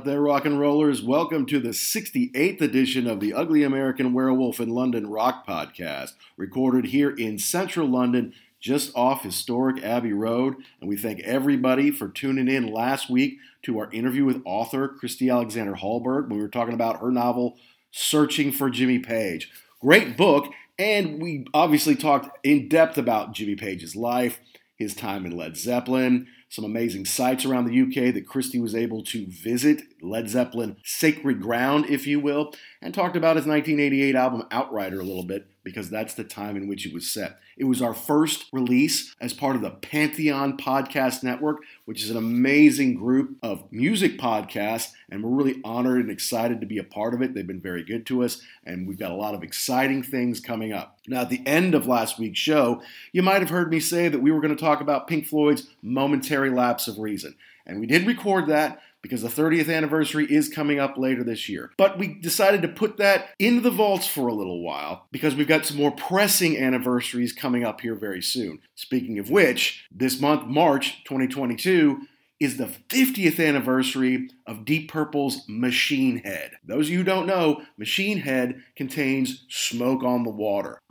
out there, rock and rollers. Welcome to the 68th edition of the Ugly American Werewolf in London Rock Podcast, recorded here in central London, just off historic Abbey Road. And we thank everybody for tuning in last week to our interview with author Christy Alexander Hallberg we were talking about her novel, Searching for Jimmy Page. Great book, and we obviously talked in depth about Jimmy Page's life, his time in Led Zeppelin some amazing sites around the UK that Christy was able to visit, Led Zeppelin sacred ground, if you will, and talked about his 1988 album Outrider a little bit because that's the time in which it was set. It was our first release as part of the Pantheon Podcast Network, which is an amazing group of music podcasts, and we're really honored and excited to be a part of it. They've been very good to us, and we've got a lot of exciting things coming up. Now, at the end of last week's show, you might have heard me say that we were going to talk about Pink Floyd's momentary lapse of reason. And we did record that, because the 30th anniversary is coming up later this year. But we decided to put that in the vaults for a little while because we've got some more pressing anniversaries coming up here very soon. Speaking of which, this month, March 2022, is the 50th anniversary of Deep Purple's Machine Head. Those of you who don't know, Machine Head contains Smoke on the Water.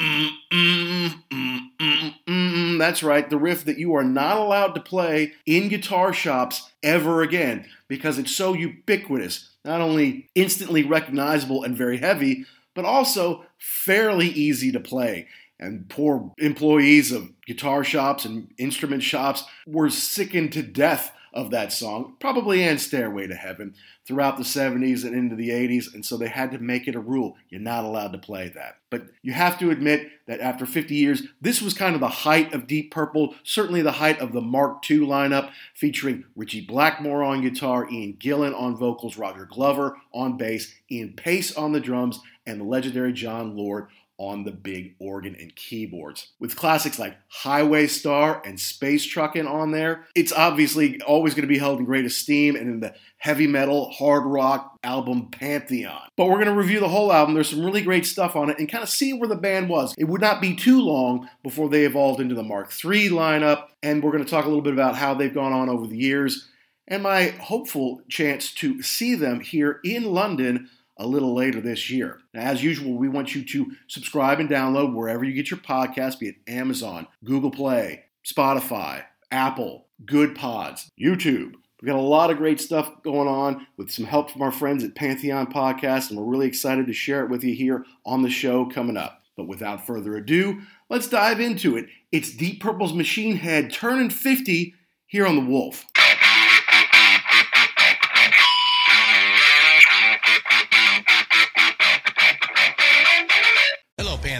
Mm, mm, mm, that's right, the riff that you are not allowed to play in guitar shops ever again because it's so ubiquitous, not only instantly recognizable and very heavy, but also fairly easy to play. And poor employees of guitar shops and instrument shops were sickened to death of that song, probably and Stairway to Heaven, throughout the 70s and into the 80s, and so they had to make it a rule. You're not allowed to play that. But you have to admit that after 50 years, this was kind of the height of Deep Purple, certainly the height of the Mark II lineup, featuring Ritchie Blackmore on guitar, Ian Gillan on vocals, Roger Glover on bass, Ian Paice on the drums, and the legendary Jon Lord on the big organ and keyboards. With classics like Highway Star and Space Truckin' on there, it's obviously always going to be held in great esteem and in the heavy metal, hard rock album pantheon. But we're going to review the whole album. There's some really great stuff on it and kind of see where the band was. It would not be too long before they evolved into the Mark III lineup, and we're going to talk a little bit about how they've gone on over the years and my hopeful chance to see them here in London a little later this year. Now, as usual, we want you to subscribe and download wherever you get your podcast, be it Amazon, Google Play, Spotify, Apple, Good Pods, YouTube. We've got a lot of great stuff going on with some help from our friends at Pantheon Podcast, and we're really excited to share it with you here on the show coming up. But without further ado, let's dive into it. It's Deep Purple's Machine Head turning 50 here on The Wolf.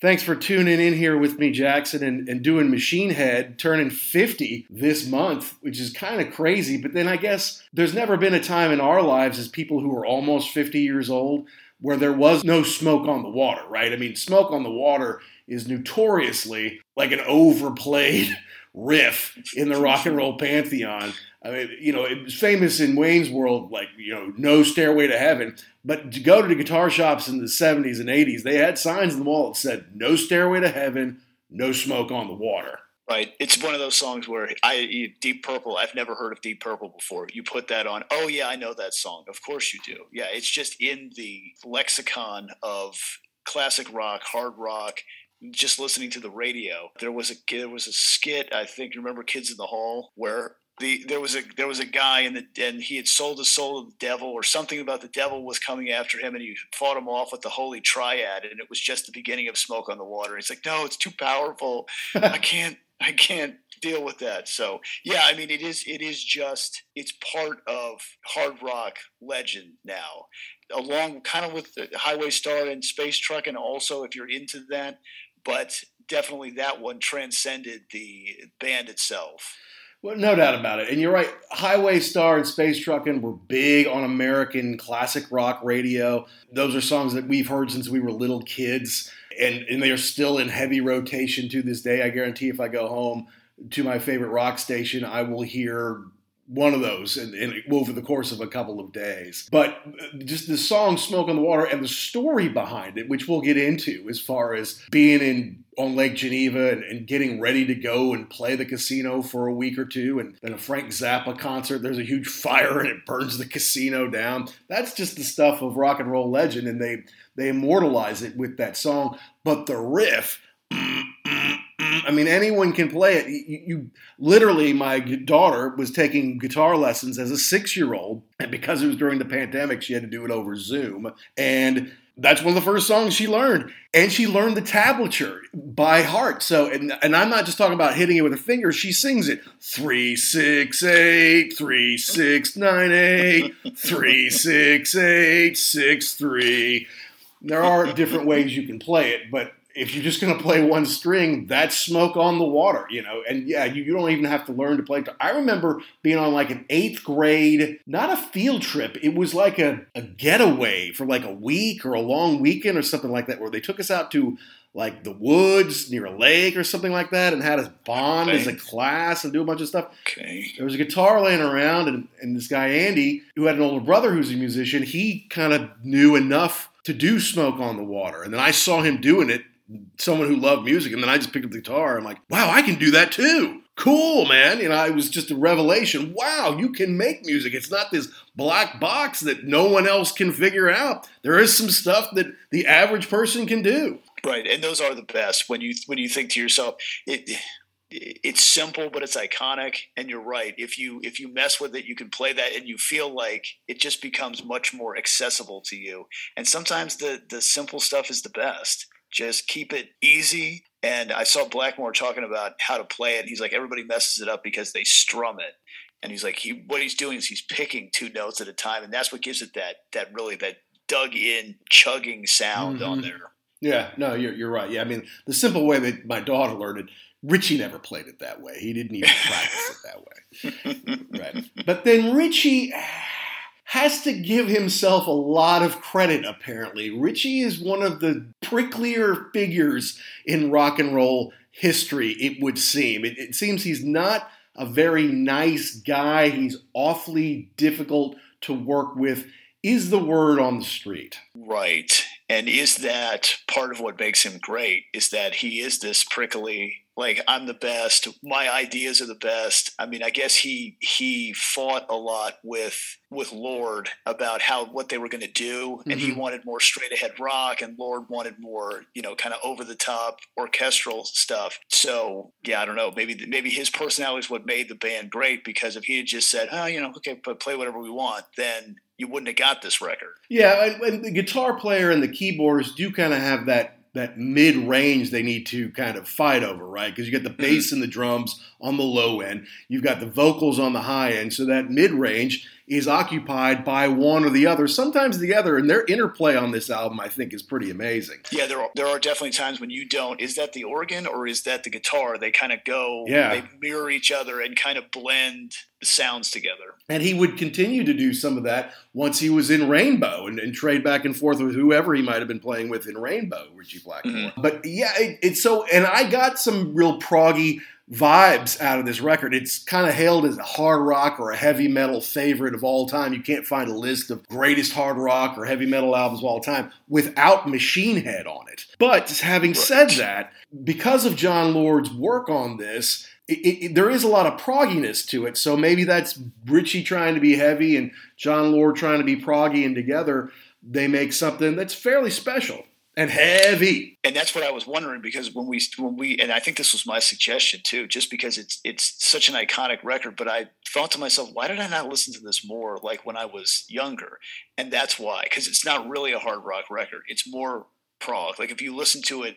Thanks for tuning in here with me, Jackson, and, and doing Machine Head, turning 50 this month, which is kind of crazy. But then I guess there's never been a time in our lives as people who are almost 50 years old where there was no smoke on the water, right? I mean, smoke on the water is notoriously like an overplayed riff in the rock and roll pantheon. I mean, you know, it was famous in Wayne's World, like, you know, no stairway to heaven. But to go to the guitar shops in the 70s and 80s, they had signs on the wall that said, no stairway to heaven, no smoke on the water. Right. It's one of those songs where I Deep Purple. I've never heard of Deep Purple before. You put that on. Oh yeah, I know that song. Of course you do. Yeah, it's just in the lexicon of classic rock, hard rock, just listening to the radio. There was a there was a skit. I think you remember Kids in the Hall where the there was a there was a guy and the and he had sold his soul to the devil or something about the devil was coming after him and he fought him off with the holy triad and it was just the beginning of smoke on the water. He's like, no, it's too powerful. I can't I can't deal with that. So yeah, I mean it is it is just it's part of hard rock legend now. Along kind of with the Highway Star and Space Truckin' also if you're into that, but definitely that one transcended the band itself. Well, no doubt about it. And you're right. Highway Star and Space Truckin' were big on American classic rock radio. Those are songs that we've heard since we were little kids, and, and they are still in heavy rotation to this day. I guarantee if I go home to my favorite rock station, I will hear one of those and, and, over the course of a couple of days. But uh, just the song Smoke on the Water and the story behind it, which we'll get into as far as being in on Lake Geneva and, and, getting ready to go and play the casino for a week or two. And then a Frank Zappa concert, there's a huge fire and it burns the casino down. That's just the stuff of rock and roll legend, and they they immortalize it with that song. But the riff. I mean, anyone can play it. You, you, literally, my daughter was taking guitar lessons as a six-year-old, and because it was during the pandemic, she had to do it over Zoom. And that's one of the first songs she learned, and she learned the tablature by heart. So, and, and I'm not just talking about hitting it with her fingers. She sings it three six eight three six nine eight three six eight six three. There are different ways you can play it, but if you're just going to play one string, that's smoke on the water, you know. And yeah, you, you don't even have to learn to play. I remember being on like an eighth grade, not a field trip. It was like a, a getaway for like a week or a long weekend or something like that, where they took us out to like the woods near a lake or something like that and had us bond as a class and do a bunch of stuff. Okay. There was a guitar laying around, and, and this guy, Andy, who had an older brother who's a musician, he kind of knew enough to do smoke on the water. And then I saw him doing it someone who loved music, and then I just picked up the guitar. I'm like, wow, I can do that too. Cool, man. You know, it was just a revelation. Wow, you can make music. It's not this black box that no one else can figure out. There is some stuff that the average person can do. Right, and those are the best. When you when you think to yourself, it it's simple but it's iconic and you're right if you if you mess with it you can play that and you feel like it just becomes much more accessible to you and sometimes the the simple stuff is the best just keep it easy. And I saw Blackmore talking about how to play it. He's like, everybody messes it up because they strum it. And he's like, he what he's doing is he's picking two notes at a time, and that's what gives it that that really that dug in chugging sound mm-hmm. on there. Yeah, no, you're you're right. Yeah, I mean the simple way that my daughter learned it, Ritchie never played it that way. He didn't even practice it that way. right. But then Ritchie has to give himself a lot of credit, apparently. Ritchie is one of the pricklier figures in rock and roll history, it would seem. It, it seems he's not a very nice guy, he's awfully difficult to work with, is the word on the street. Right. And is that part of what makes him great? Is that he is this prickly like I'm the best. My ideas are the best. I mean, I guess he he fought a lot with with Lord about how what they were going to do, and mm-hmm. he wanted more straight ahead rock, and Lord wanted more, you know, kind of over the top orchestral stuff. So yeah, I don't know. Maybe maybe his personality is what made the band great because if he had just said, oh, you know, okay, but play whatever we want, then you wouldn't have got this record. Yeah, and, and the guitar player and the keyboardist do kind of have that that mid range they need to kind of fight over, right? Because you got the mm-hmm. bass and the drums on the low end, you've got the vocals on the high end. So that mid range is occupied by one or the other, sometimes the other, and their interplay on this album, I think, is pretty amazing. Yeah, there are there are definitely times when you don't. Is that the organ or is that the guitar? They kind of go, yeah. they mirror each other and kind of blend the sounds together. And he would continue to do some of that once he was in Rainbow and, and trade back and forth with whoever he might have been playing with in Rainbow, Ritchie Blackmore. Mm-hmm. But yeah, it, it's so, and I got some real proggy vibes out of this record. It's kind of hailed as a hard rock or a heavy metal favorite of all time. You can't find a list of greatest hard rock or heavy metal albums of all time without Machine Head on it. But having said that, because of Jon Lord's work on this, it, it, there is a lot of progginess to it. So maybe that's Ritchie trying to be heavy and Jon Lord trying to be proggy, and together they make something that's fairly special and heavy. And that's what I was wondering because when we when we and I think this was my suggestion too, just because it's it's such an iconic record. But I thought to myself, why did I not listen to this more like when I was younger? And that's why, because it's not really a hard rock record. It's more prog. Like if you listen to it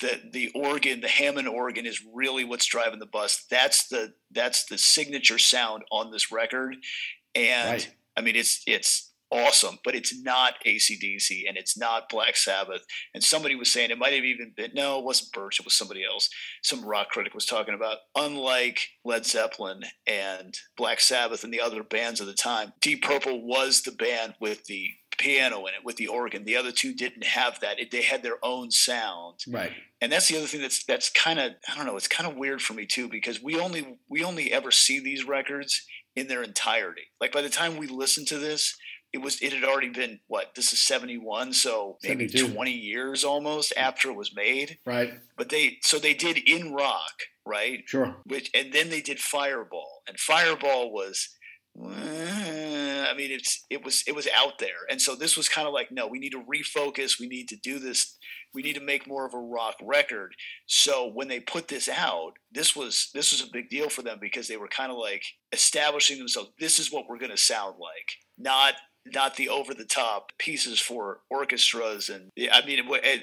the the organ, the Hammond organ, is really what's driving the bus. That's the that's the signature sound on this record, and right. I mean it's it's awesome, but it's not ACDC and it's not Black Sabbath. And somebody was saying it might have even been no, it wasn't Birch, it was somebody else. Some rock critic was talking about unlike Led Zeppelin and Black Sabbath and the other bands of the time, Deep Purple was the band with the piano in it with the organ. The other two didn't have that. It, they had their own sound. Right. And that's the other thing that's that's kind of I don't know. It's kind of weird for me too because we only we only ever see these records in their entirety. Like by the time we listen to this, it was it had already been what this is 71 so maybe 72. 20 years almost mm. after it was made right but they so they did in rock right sure which and then they did fireball and fireball was I mean, it's it was it was out there, and so this was kind of like, no, we need to refocus. We need to do this. We need to make more of a rock record. So when they put this out, this was this was a big deal for them because they were kind of like establishing themselves. This is what we're going to sound like, not not the over the top pieces for orchestras and I mean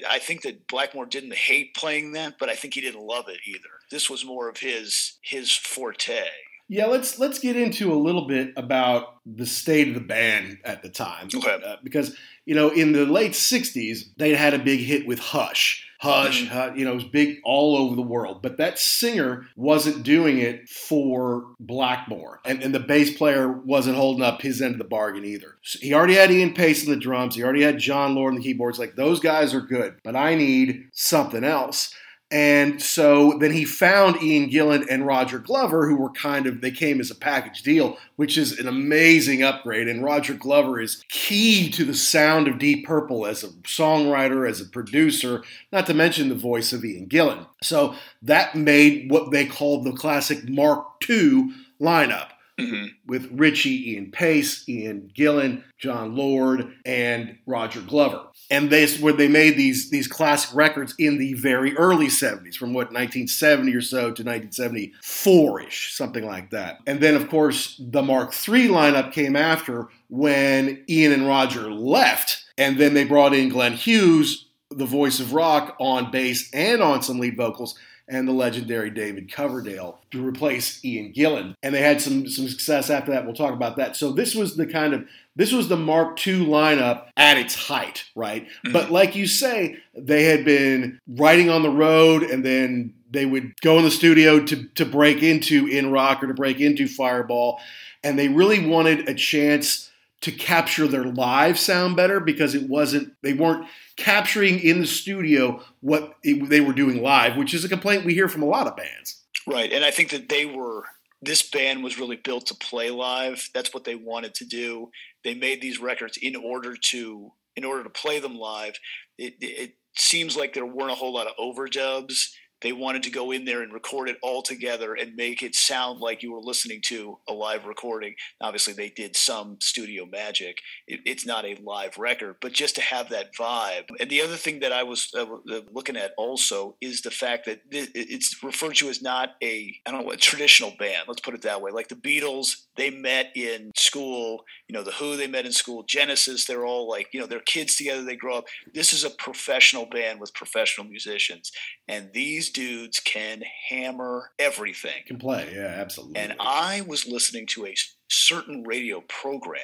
I think that Blackmore didn't hate playing that but I think he didn't love it either. This was more of his his forte. Yeah, let's let's get into a little bit about the state of the band at the time. Okay. Uh, because you know, in the late '60s, they had a big hit with Hush. Hush, mm-hmm. you know, it was big all over the world. But that singer wasn't doing it for Blackmore. And, and the bass player wasn't holding up his end of the bargain either. So he already had Ian Paice on the drums. He already had Jon Lord on the keyboards. Like, those guys are good, but I need something else. And so then he found Ian Gillan and Roger Glover, who were kind of, they came as a package deal, which is an amazing upgrade. And Roger Glover is key to the sound of Deep Purple as a songwriter, as a producer, not to mention the voice of Ian Gillan. So that made what they called the classic Mark II lineup. Mm-hmm. With Ritchie, Ian Paice, Ian Gillan, Jon Lord, and Roger Glover. And this where they made these these classic records in the very early 70s from what 1970 or so to 1974ish something like that. And then of course the mark iii lineup came after when ian and roger left. And then they brought in glenn hughes the voice of rock on bass and on some lead vocals and the legendary David Coverdale to replace Ian Gillan. And they had some, some success after that. We'll talk about that. So this was the kind of this was the Mark II lineup at its height, right? Mm-hmm. But like you say, they had been writing on the road and then they would go in the studio to, to break into In Rock or to break into Fireball. And they really wanted a chance to capture their live sound better because it wasn't, they weren't capturing in the studio what they were doing live, which is a complaint we hear from a lot of bands. Right. And I think that they were this band was really built to play live. That's what they wanted to do. They made these records in order to in order to play them live. It, it seems like there weren't a whole lot of overdubs they wanted to go in there and record it all together and make it sound like you were listening to a live recording. Obviously, they did some studio magic. It, it's not a live record, but just to have that vibe. And the other thing that I was uh, looking at also is the fact that it's referred to as not a I don't know a traditional band. Let's put it that way. Like the Beatles, they met in school. You know, the Who they met in school. Genesis, they're all like you know they're kids together. They grow up. This is a professional band with professional musicians, and these dudes can hammer everything. Can play, yeah, absolutely. And I was listening to a certain radio program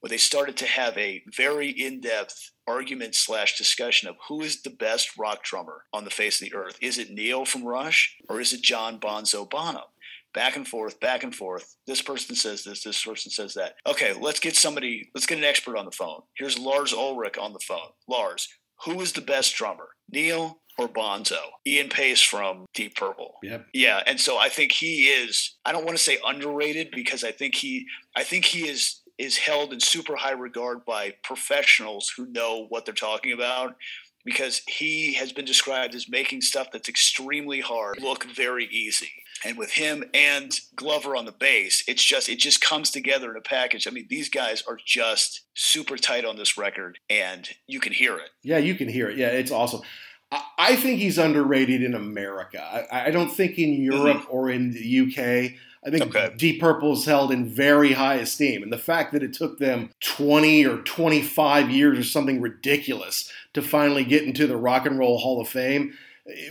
where they started to have a very in-depth argument slash discussion of who is the best rock drummer on the face of the earth. Is it Neil from Rush or is it John Bonzo Bonham? back and forth, back and forth. This person says this, this person says that. Okay, let's get somebody, let's get an expert on the phone. Here's Lars Ulrich on the phone. Lars, who is the best drummer? Neil or Bonzo? Ian Paice from Deep Purple. Yep. Yeah, and so I think he is. I don't want to say underrated because I think he. I think he is is held in super high regard by professionals who know what they're talking about because he has been described as making stuff that's extremely hard look very easy. And with him and Glover on the bass, it's just it just comes together in a package. I mean, these guys are just super tight on this record, and you can hear it. Yeah, you can hear it. Yeah, it's awesome. I, I think he's underrated in America. I, I don't think in Europe mm-hmm. or in the UK. I think okay. Deep Purple is held in very high esteem. And the fact that it took them 20 or 25 years or something ridiculous to finally get into the Rock and Roll Hall of Fame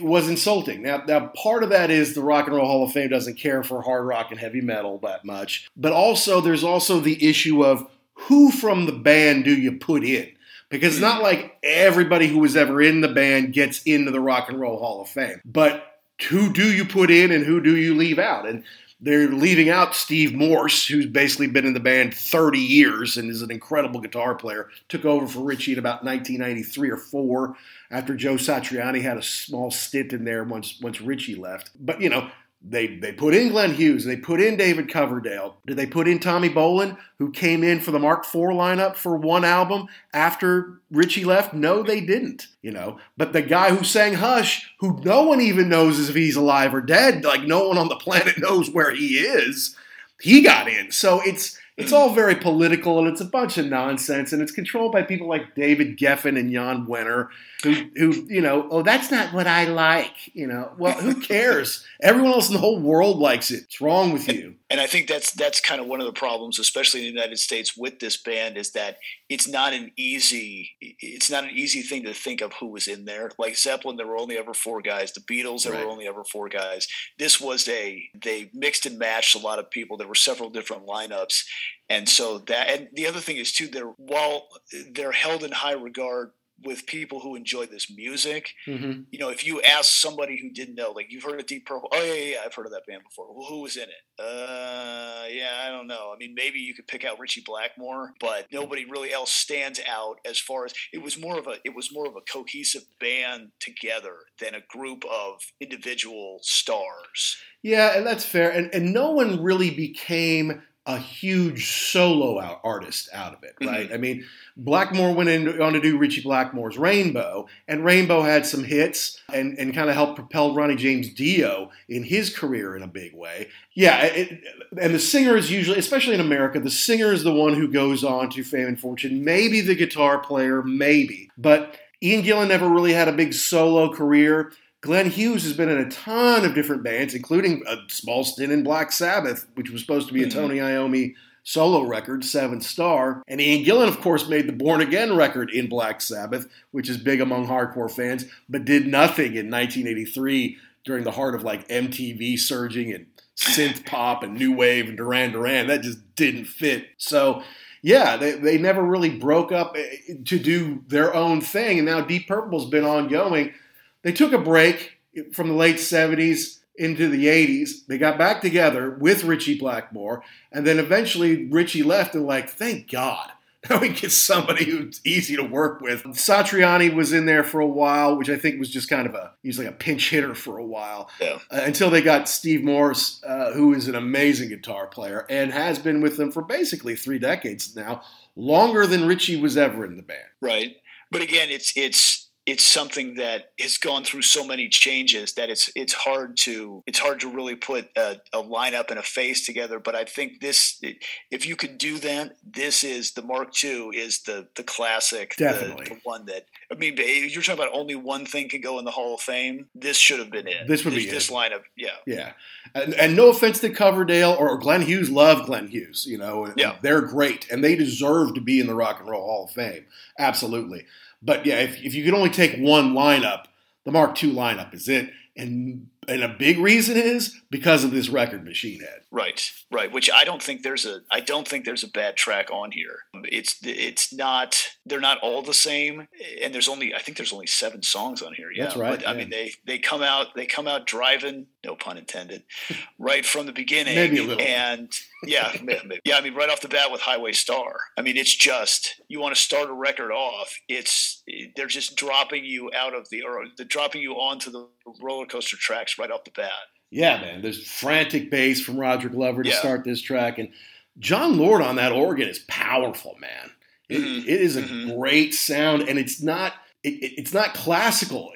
was insulting. Now, now, part of that is the Rock and Roll Hall of Fame doesn't care for hard rock and heavy metal that much. But also, there's also the issue of who from the band do you put in? Because it's not like everybody who was ever in the band gets into the Rock and Roll Hall of Fame. But who do you put in and who do you leave out? And they're leaving out Steve Morse, who's basically been in the band 30 years and is an incredible guitar player. Took over for Ritchie in about 1993 or 4 after Joe Satriani had a small stint in there once once Ritchie left. But you know, they they put in Glenn Hughes, they put in David Coverdale. Did they put in Tommy Bolin, who came in for the Mark IV lineup for one album after Ritchie left? No, they didn't. You know, but the guy who sang Hush, who no one even knows if he's alive or dead, like no one on the planet knows where he is, he got in. So it's it's all very political and it's a bunch of nonsense and it's controlled by people like David Geffen and Jan Wenner who, who you know, oh, that's not what I like. You know, well, who cares? Everyone else in the whole world likes it. What's wrong with you? And I think that's that's kind of one of the problems, especially in the United States, with this band, is that it's not an easy it's not an easy thing to think of who was in there. Like Zeppelin, there were only ever four guys. The Beatles, there right. were only ever four guys. This was a they mixed and matched a lot of people. There were several different lineups, and so that and the other thing is too, they're while they're held in high regard with people who enjoy this music. Mm-hmm. You know, if you ask somebody who didn't know, like you've heard of Deep Purple, oh yeah, yeah, I've heard of that band before. Well, who was in it? Uh, yeah, I don't know. I mean, maybe you could pick out Ritchie Blackmore, but nobody really else stands out as far as it was more of a it was more of a cohesive band together than a group of individual stars. Yeah, and that's fair. And and no one really became a huge solo out artist out of it, right? Mm-hmm. I mean, Blackmore went in, on to do Ritchie Blackmore's Rainbow, and Rainbow had some hits and, and kind of helped propel Ronnie James Dio in his career in a big way. Yeah, it, and the singer is usually, especially in America, the singer is the one who goes on to fame and fortune. Maybe the guitar player, maybe, but Ian Gillan never really had a big solo career. Glenn Hughes has been in a ton of different bands, including a small stint in Black Sabbath, which was supposed to be a mm-hmm. Tony Iommi solo record, Seven Star. And Ian Gillan, of course, made the Born Again record in Black Sabbath, which is big among hardcore fans, but did nothing in 1983 during the heart of like MTV surging and synth pop and new wave and Duran Duran. That just didn't fit. So, yeah, they, they never really broke up eh, to do their own thing. And now Deep Purple's been ongoing they took a break from the late 70s into the 80s. They got back together with Ritchie Blackmore, and then eventually Ritchie left and like, thank God. Now we get somebody who's easy to work with. Satriani was in there for a while, which I think was just kind of a he's like a pinch hitter for a while. Yeah. Uh, until they got Steve Morse, uh, who is an amazing guitar player and has been with them for basically three decades now, longer than Ritchie was ever in the band. Right. But again, it's it's it's something that has gone through so many changes that it's it's hard to it's hard to really put a, a lineup and a face together. But I think this, if you could do that, this is the Mark II is the the classic, definitely the, the one that I mean. You're talking about only one thing can go in the Hall of Fame. This should have been it. This would this, be this it. lineup. Yeah, yeah. And, and no offense to Coverdale or Glenn Hughes, love Glenn Hughes. You know, yeah. they're great and they deserve to be in the Rock and Roll Hall of Fame. Absolutely. But yeah, if, if you could only take one lineup, the Mark II lineup is it. And and a big reason is because of this record Machine Head. Right, right. Which I don't think there's a I don't think there's a bad track on here. It's it's not they're not all the same. And there's only I think there's only seven songs on here. Yeah, That's right, But I mean, they they come out they come out driving, no pun intended, right from the beginning. Maybe a little. And yeah, yeah. I mean, right off the bat with Highway Star. I mean, it's just you want to start a record off. It's they're just dropping you out of the or they're dropping you onto the roller coaster tracks right off the bat. Yeah, man. There's frantic bass from Roger Glover to Yeah. start this track, and Jon Lord on that organ is powerful, man. It, Mhm. it is a Mhm. great sound, and it's not. It, it- it's not classical.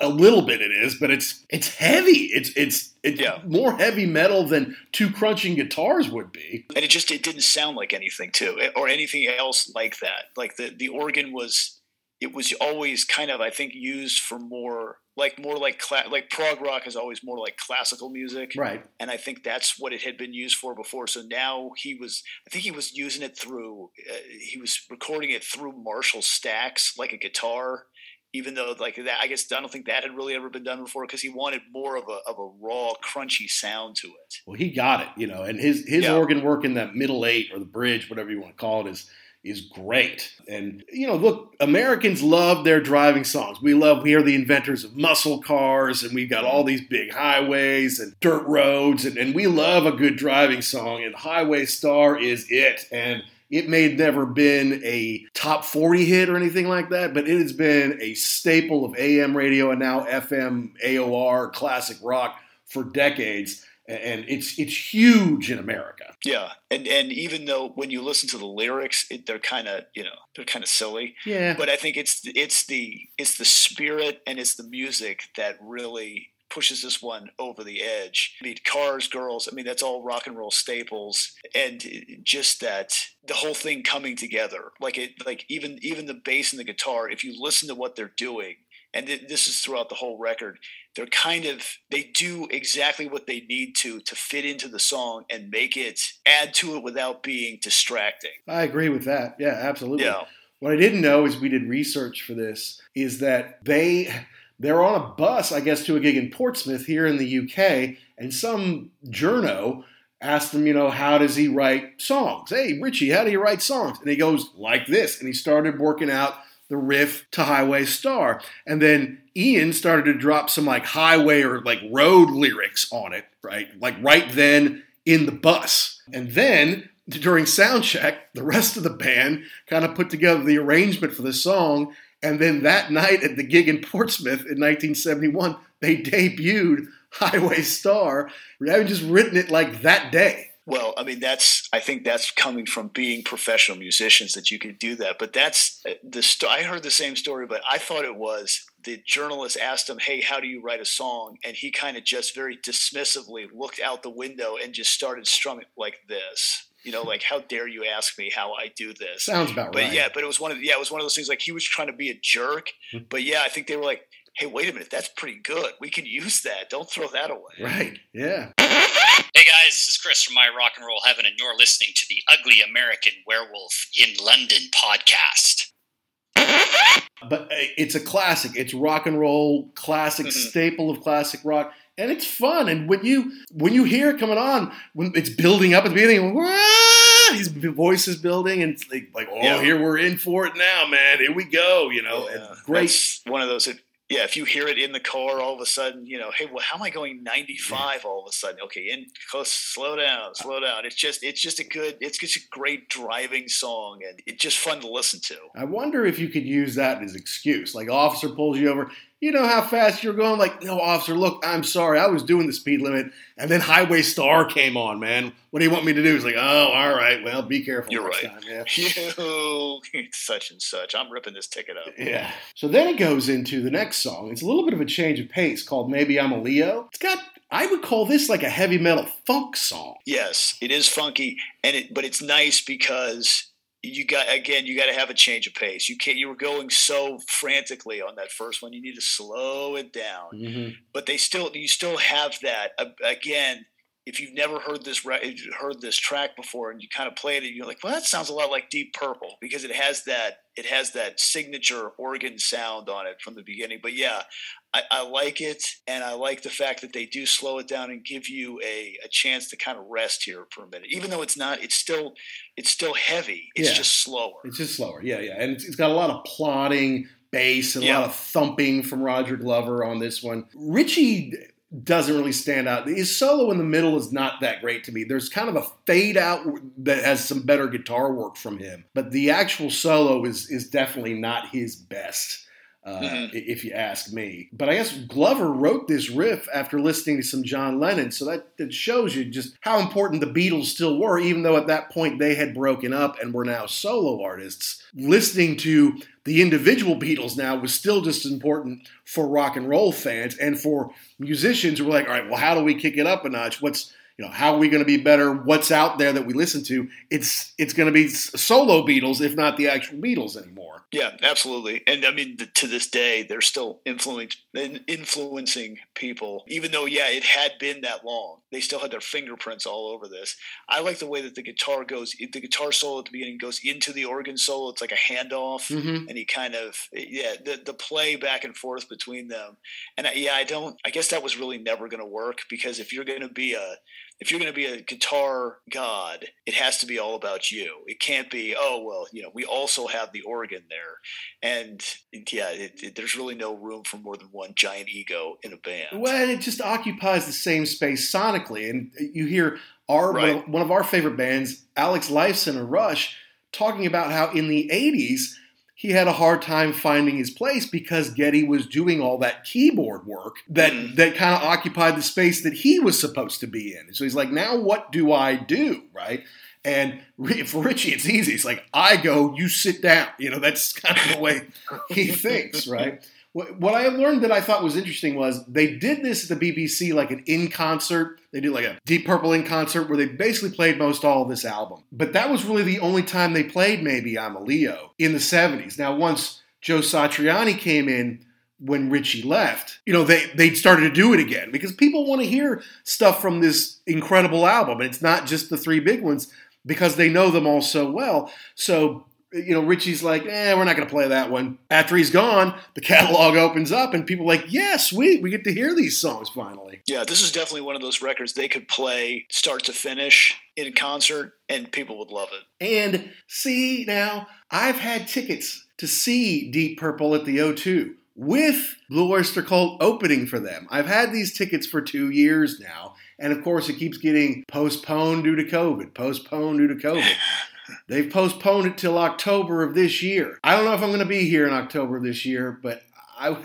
A little bit it is, but it's it's heavy. It's it's it's Yeah. more heavy metal than two crunching guitars would be. and it just it didn't sound like anything too or anything else like that like the the organ was it was always kind of i think used for more like more like cla- like prog rock is always more like classical music Right. and i think that's what it had been used for before so now he was i think he was using it through uh, he was recording it through marshall stacks like a guitar even though like that i guess i don't think that had really ever been done before because he wanted more of a, of a raw crunchy sound to it Well, he got it, you know, and his his Yeah. organ work in that middle eight or the bridge, whatever you want to call it, is is great. And you know, look, Americans love their driving songs. We love we are the inventors of muscle cars, and we've got all these big highways and dirt roads, and, and we love a good driving song. And Highway Star is it. And it may have never been a top 40 hit or anything like that, but it has been a staple of AM radio and now FM AOR classic rock for decades and it's it's huge in America. Yeah, and and even though when you listen to the lyrics, it, they're kind of you know they're kind of silly, Yeah, but I think it's it's the it's the spirit and it's the music that really pushes this one over the edge. I mean, cars, girls. I mean, that's all rock and roll staples, and just that the whole thing coming together, like it, like even even the bass and the guitar. If you listen to what they're doing, and th- this is throughout the whole record, they're kind of they do exactly what they need to to fit into the song and make it add to it without being distracting. I agree with that. Yeah, absolutely. Yeah. What I didn't know is we did research for this is that they they're on a bus, I guess, to a gig in Portsmouth here in the UK, and some journo asked them, you know, how does he write songs? Hey, Ritchie, how do you write songs? And he goes like this, and he started working out the riff to Highway Star, and then Ian started to drop some like highway or like road lyrics on it, right? Like right then in the bus, and then during sound check, the rest of the band kind of put together the arrangement for the song. And then that night at the gig in Portsmouth in 1971, they debuted Highway Star, having just written it like that day. Well, I mean, that's I think that's coming from being professional musicians that you could do that. But that's uh, the sto- I heard the same story, but I thought it was the journalist asked him, "Hey, how do you write a song?" And he kind of just very dismissively looked out the window and just started strumming like this. You know, like how dare you ask me how I do this? Sounds about But right. But yeah, but it was one of yeah, it was one of those things like he was trying to be a jerk. Hmm. But yeah, I think they were like, "Hey, wait a minute, that's pretty good. We can use that. Don't throw that away." Right. Yeah. Hey guys, this is Chris from My Rock and Roll Heaven, and you're listening to the Ugly American Werewolf in London podcast. But uh, it's a classic. It's rock and roll classic, Mhm. staple of classic rock. And it's fun. And when you when you hear it coming on, when it's building up at the beginning, "Wah!" these voices building, and it's like, like oh, Yeah. here we're in for it now, man. Here we go. You know, Yeah. and great. That's one of those. Yeah, if you hear it in the car, all of a sudden, you know, hey, well, how am I going 95 all of a sudden? Okay, in close, slow down, uh slow down. It's just, it's just a good, it's just a great driving song, and it's just fun to listen to. I wonder if you could use that as excuse. Like, officer pulls you over. You know how fast you're going? Like, no, officer, look, I'm sorry. I was doing the speed limit. And then Highway Star came on, man. What do you want me to do? He's like, oh, all right. Well, be careful. You're next right. Time. Yeah. You, such and such. I'm ripping this ticket up. Yeah. So then it goes into the next song. It's a little bit of a change of pace called Maybe I'm a Leo. It's got, I would call this like a heavy metal funk song. Yes, it is funky, and it, but it's nice because you got again, you got to have a change of pace. You can't. You were going so frantically on that first one. You need to slow it down. Mm-hmm. but they still you still have that uh, again if you've never heard this heard this track before and you kind of play it, you're like, well, that sounds a lot like Deep Purple because it has that it has that signature organ sound on it from the beginning. But yeah, I, I, like it, and I like the fact that they do slow it down and give you a, a chance to kind of rest here for a minute. Even though it's not, it's still it's still heavy. It's yeah. just slower. It's just slower. Yeah, yeah, and it's, it's got a lot of plotting bass and yeah. a lot of thumping from Roger Glover on this one. Ritchie doesn't really stand out. His solo in the middle is not that great to me. There's kind of a fade out that has some better guitar work from him, but the actual solo is is definitely not his best. Uh, mm-hmm. if you ask me. But I guess Glover wrote this riff after listening to some John Lennon, so that, that shows you just how important the Beatles still were, even though at that point they had broken up and were now solo artists. Listening to the individual Beatles now was still just important for rock and roll fans and for musicians who were like, all right, well, how do we kick it up a notch? What's you know, how are we going to be better? What's out there that we listen to? It's it's going to be solo Beatles, if not the actual Beatles anymore. Yeah, absolutely. And I mean, to this day, they're still influencing influencing people. Even though, yeah, it had been that long, they still had their fingerprints all over this. I like the way that the guitar goes. The guitar solo at the beginning goes into the organ solo. It's like a handoff, mm-hmm. and he kind of yeah, the the play back and forth between them. And I, yeah, I don't. I guess that was really never going to work because if you're going to be a if you're going to be a guitar god, it has to be all about you. It can't be, oh, well, you know, we also have the organ there. And yeah, it, it, there's really no room for more than one giant ego in a band. Well, it just occupies the same space sonically. And you hear our right. one, of, one of our favorite bands, Alex Lifeson or Rush, talking about how in the 80s, he had a hard time finding his place because Geddy was doing all that keyboard work that mm. that kind of occupied the space that he was supposed to be in. So he's like, now what do I do, right? And for Ritchie, it's easy. It's like I go, you sit down. You know, that's kind of the way he thinks, right? What I learned that I thought was interesting was they did this at the BBC like an in concert. They did like a Deep Purple in concert where they basically played most all of this album. But that was really the only time they played maybe I'm a Leo in the 70s. Now, once Joe Satriani came in, when Ritchie left, you know, they they started to do it again because people want to hear stuff from this incredible album. And it's not just the three big ones because they know them all so well. So you know, Ritchie's like, eh, we're not going to play that one. After he's gone, the catalog opens up and people are like, yeah, sweet, we get to hear these songs finally. Yeah, this is definitely one of those records they could play start to finish in concert and people would love it. And see, now, I've had tickets to see Deep Purple at the O2 with Blue Oyster Cult opening for them. I've had these tickets for two years now. And of course, it keeps getting postponed due to COVID, postponed due to COVID. They've postponed it till October of this year. I don't know if I'm going to be here in October of this year, but I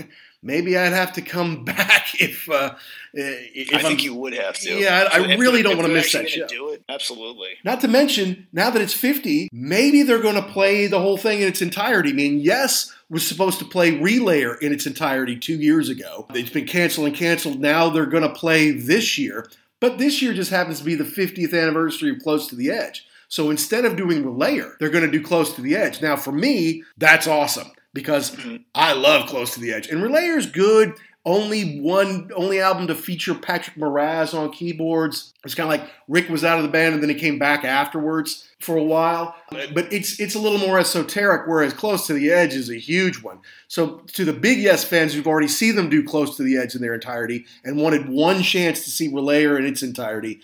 maybe I'd have to come back if. Uh, if I think I'm, you would have to. Yeah, I, I really don't want to miss that show. Do it absolutely. Not to mention, now that it's 50, maybe they're going to play the whole thing in its entirety. I mean, Yes, was supposed to play Relayer in its entirety two years ago. It's been canceled and canceled. Now they're going to play this year. But this year just happens to be the 50th anniversary of Close to the Edge. So instead of doing Relayer, they're going to do Close to the Edge. Now, for me, that's awesome because mm-hmm. I love Close to the Edge. And Relayer's good. Only one, only album to feature Patrick Moraz on keyboards. It's kind of like Rick was out of the band and then he came back afterwards for a while. But it's it's a little more esoteric, whereas Close to the Edge is a huge one. So to the big Yes fans who've already seen them do Close to the Edge in their entirety and wanted one chance to see Relayer in its entirety,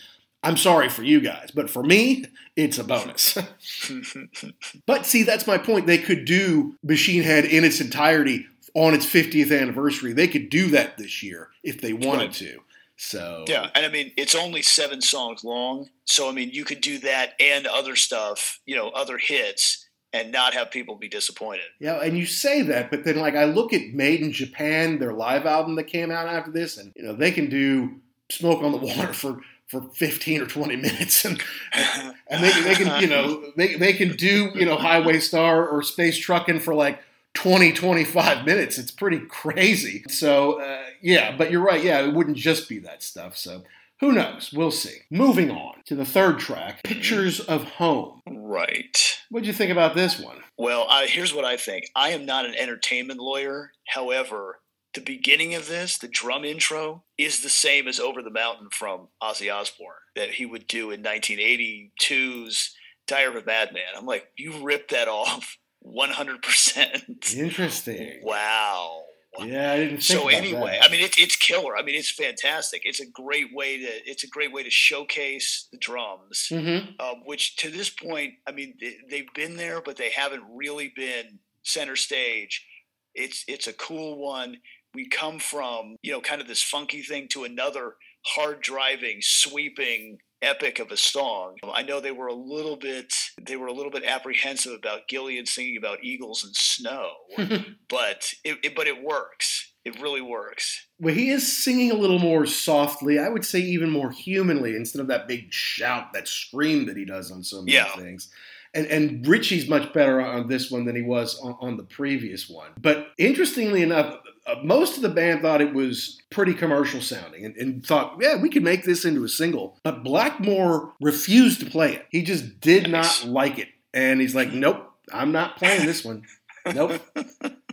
I'm sorry for you guys, but for me, it's a bonus. but see, that's my point. They could do Machine Head in its entirety on its 50th anniversary. They could do that this year if they wanted right. to. So yeah, and I mean it's only seven songs long, so I mean you could do that and other stuff, you know, other hits, and not have people be disappointed. Yeah, and you say that, but then like I look at Made in Japan, their live album that came out after this, and you know they can do Smoke on the Water for for 15 or 20 minutes and, and they, they can you know they, they can do you know highway star or space trucking for like 20 25 minutes. It's pretty crazy. So uh, yeah but you're right. Yeah it wouldn't just be that stuff. So who knows? We'll see. Moving on to the third track pictures of home. Right. What do you think about this one? Well I, here's what i think. I am not an entertainment lawyer. However the beginning of this, the drum intro, is the same as Over the Mountain from Ozzy Osbourne that he would do in 1982's Diary of a Madman. I'm like, you ripped that off 100%. Interesting. Wow. Yeah, I didn't. so anyway, that. I mean, it's it's killer. I mean, it's fantastic. It's a great way to it's a great way to showcase the drums, Mhm. um, which to this point, I mean, they, they've been there, but they haven't really been center stage. It's it's a cool one. We come from you know kind of this funky thing to another hard driving, sweeping epic of a song. I know they were a little bit they were a little bit apprehensive about Gillan singing about eagles and snow, but it, it but it works. It really works. Well, he is singing a little more softly. I would say even more humanly instead of that big shout, that scream that he does on so many Yeah. things. And, and Ritchie's much better on this one than he was on, on the previous one. But interestingly enough, uh, most of the band thought it was pretty commercial sounding and, and thought, yeah, we could make this into a single. But Blackmore refused to play it. He just did not like it. And he's like, nope, I'm not playing this one. Nope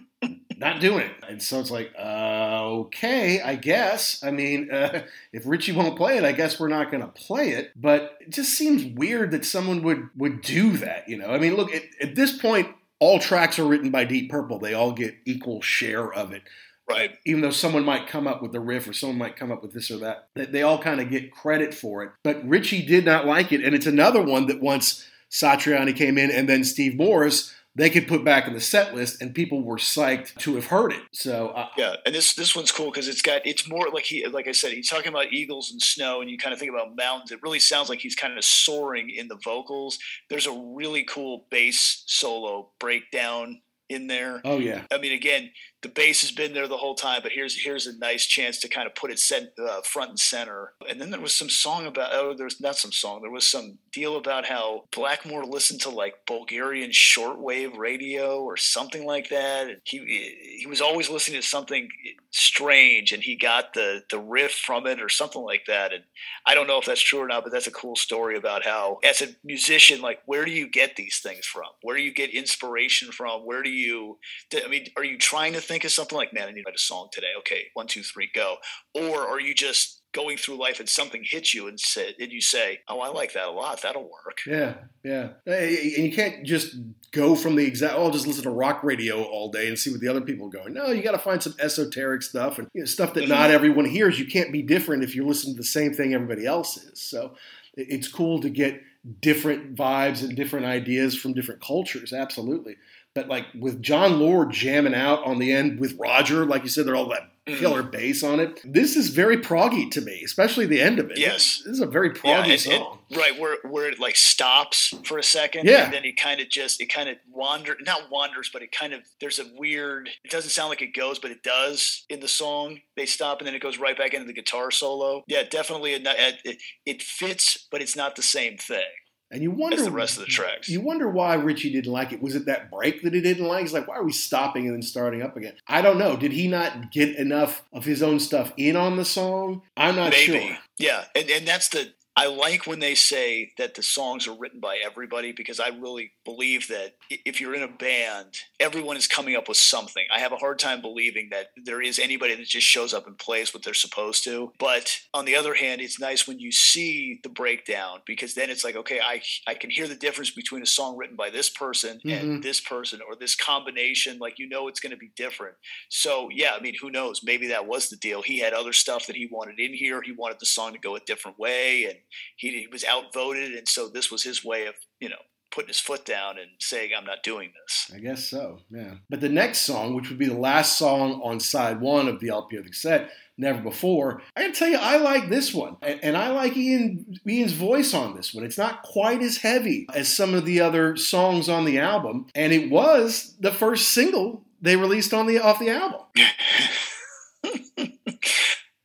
not doing it. And so it's like, uh, okay, I guess. I mean, uh, if Ritchie won't play it, I guess we're not going to play it. But it just seems weird that someone would would do that. You know, I mean, look at, at this point, all tracks are written by Deep Purple. They all get equal share of it. Right. Even though someone might come up with the riff or someone might come up with this or that, they, they all kind of get credit for it. But Ritchie did not like it, and it's another one that once Satriani came in and then Steve Morse, they could put back in the set list, and people were psyched to have heard it. So uh, Yeah, and this this one's cool because it's got it's more like he like I said he's talking about eagles and snow, and you kind of think about mountains. It really sounds like he's kind of soaring in the vocals. There's a really cool bass solo breakdown in there. oh yeah, I mean, again, the bass has been there the whole time, but here's here's a nice chance to kind of put it uh, front and center. And then there was some song about oh, there's not some song. There was some deal about how Blackmore listened to like Bulgarian shortwave radio or something like that. And he he was always listening to something strange, and he got the the riff from it or something like that. And I don't know if that's true or not, but that's a cool story about how as a musician, like where do you get these things from? Where do you get inspiration from? Where do you I mean, are you trying to think of something like, man, I need to write a song today. Okay, one, two, three, go. Or are you just going through life and something hits you and say, and you say, oh, I like that a lot. That'll work. yeah, yeah. And you can't just go from the exact. Oh, I'll just listen to rock radio all day and see what the other people are going. No, you got to find some esoteric stuff and you know, stuff that mm-hmm. not everyone hears. You can't be different if you're listening to the same thing everybody else is. So it's cool to get different vibes and different ideas from different cultures. Absolutely. But like with Jon Lord jamming out on the end with Roger, like you said, they're all that Mm-hmm. killer bass on it. This is very proggy to me, especially the end of it. Yes. This is a very Yeah, proggy and- song. and- right where where it like stops for a second, Yeah. and then it kind of just it kind of wander not wanders, but it kind of there's a weird. It doesn't sound like it goes, but it does in the song. They stop and then it goes right back into the guitar solo. Yeah, definitely. A, it, it fits, but it's not the same thing And you wonder as the rest of the tracks. You wonder why Ritchie didn't like it. Was it that break that he didn't like? He's like, why are we stopping and then starting up again? I don't know. Did he not get enough of his own stuff in on the song? I'm not Maybe. sure. Yeah, and and that's the I like when they say that the songs are written by everybody because I really believe that if you're in a band, everyone is coming up with something. I have a hard time believing that there is anybody that just shows up and plays what they're supposed to. But on the other hand, it's nice when you see the breakdown because then it's like, okay, I I can hear the difference between a song written by this person Mhm. and this person or this combination. Like you know, it's going to be different. So yeah, I mean, who knows? Maybe that was the deal. He had other stuff that he wanted in here. He wanted the song to go a different way, and he, he was outvoted, and so this was his way of you know putting his foot down and saying, "I'm not doing this." I guess so, yeah. But the next song, which would be the last song on side one of the LP of the set, Never Before, I gotta tell you, I like this one. And, and I like Ian Ian's voice on this one. It's not quite as heavy as some of the other songs on the album. And it was the first single they released on the off the album.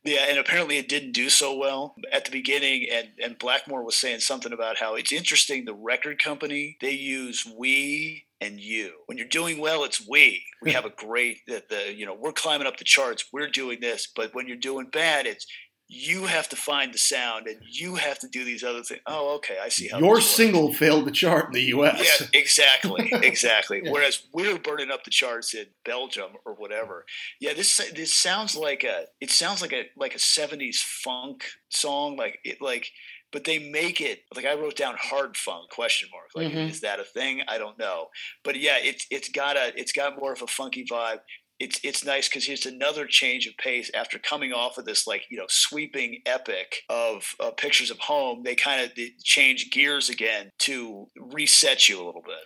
Yeah, and apparently it didn't do so well at the beginning. And, and Blackmore was saying something about how it's interesting. The record company they use we and you. When you're doing well, it's we. We hmm. have a great the, the you know we're climbing up the charts. We're doing this. But when you're doing bad, it's you have to find the sound and you have to do these other things. Oh, okay, I see how Your single failed to chart in the U.S. Yeah, exactly, exactly. Yeah. Whereas we're burning up the charts in Belgium or whatever. Yeah, this this sounds like a it sounds like a like a '70s funk song, like it like. But they make it like I wrote down hard funk question mark. Like Mhm. is that a thing? I don't know. But yeah, it's it's got a it's got more of a funky vibe. It's it's nice because here's another change of pace after coming off of this like you know sweeping epic of uh, pictures of home. They kind of change gears again to reset you a little bit.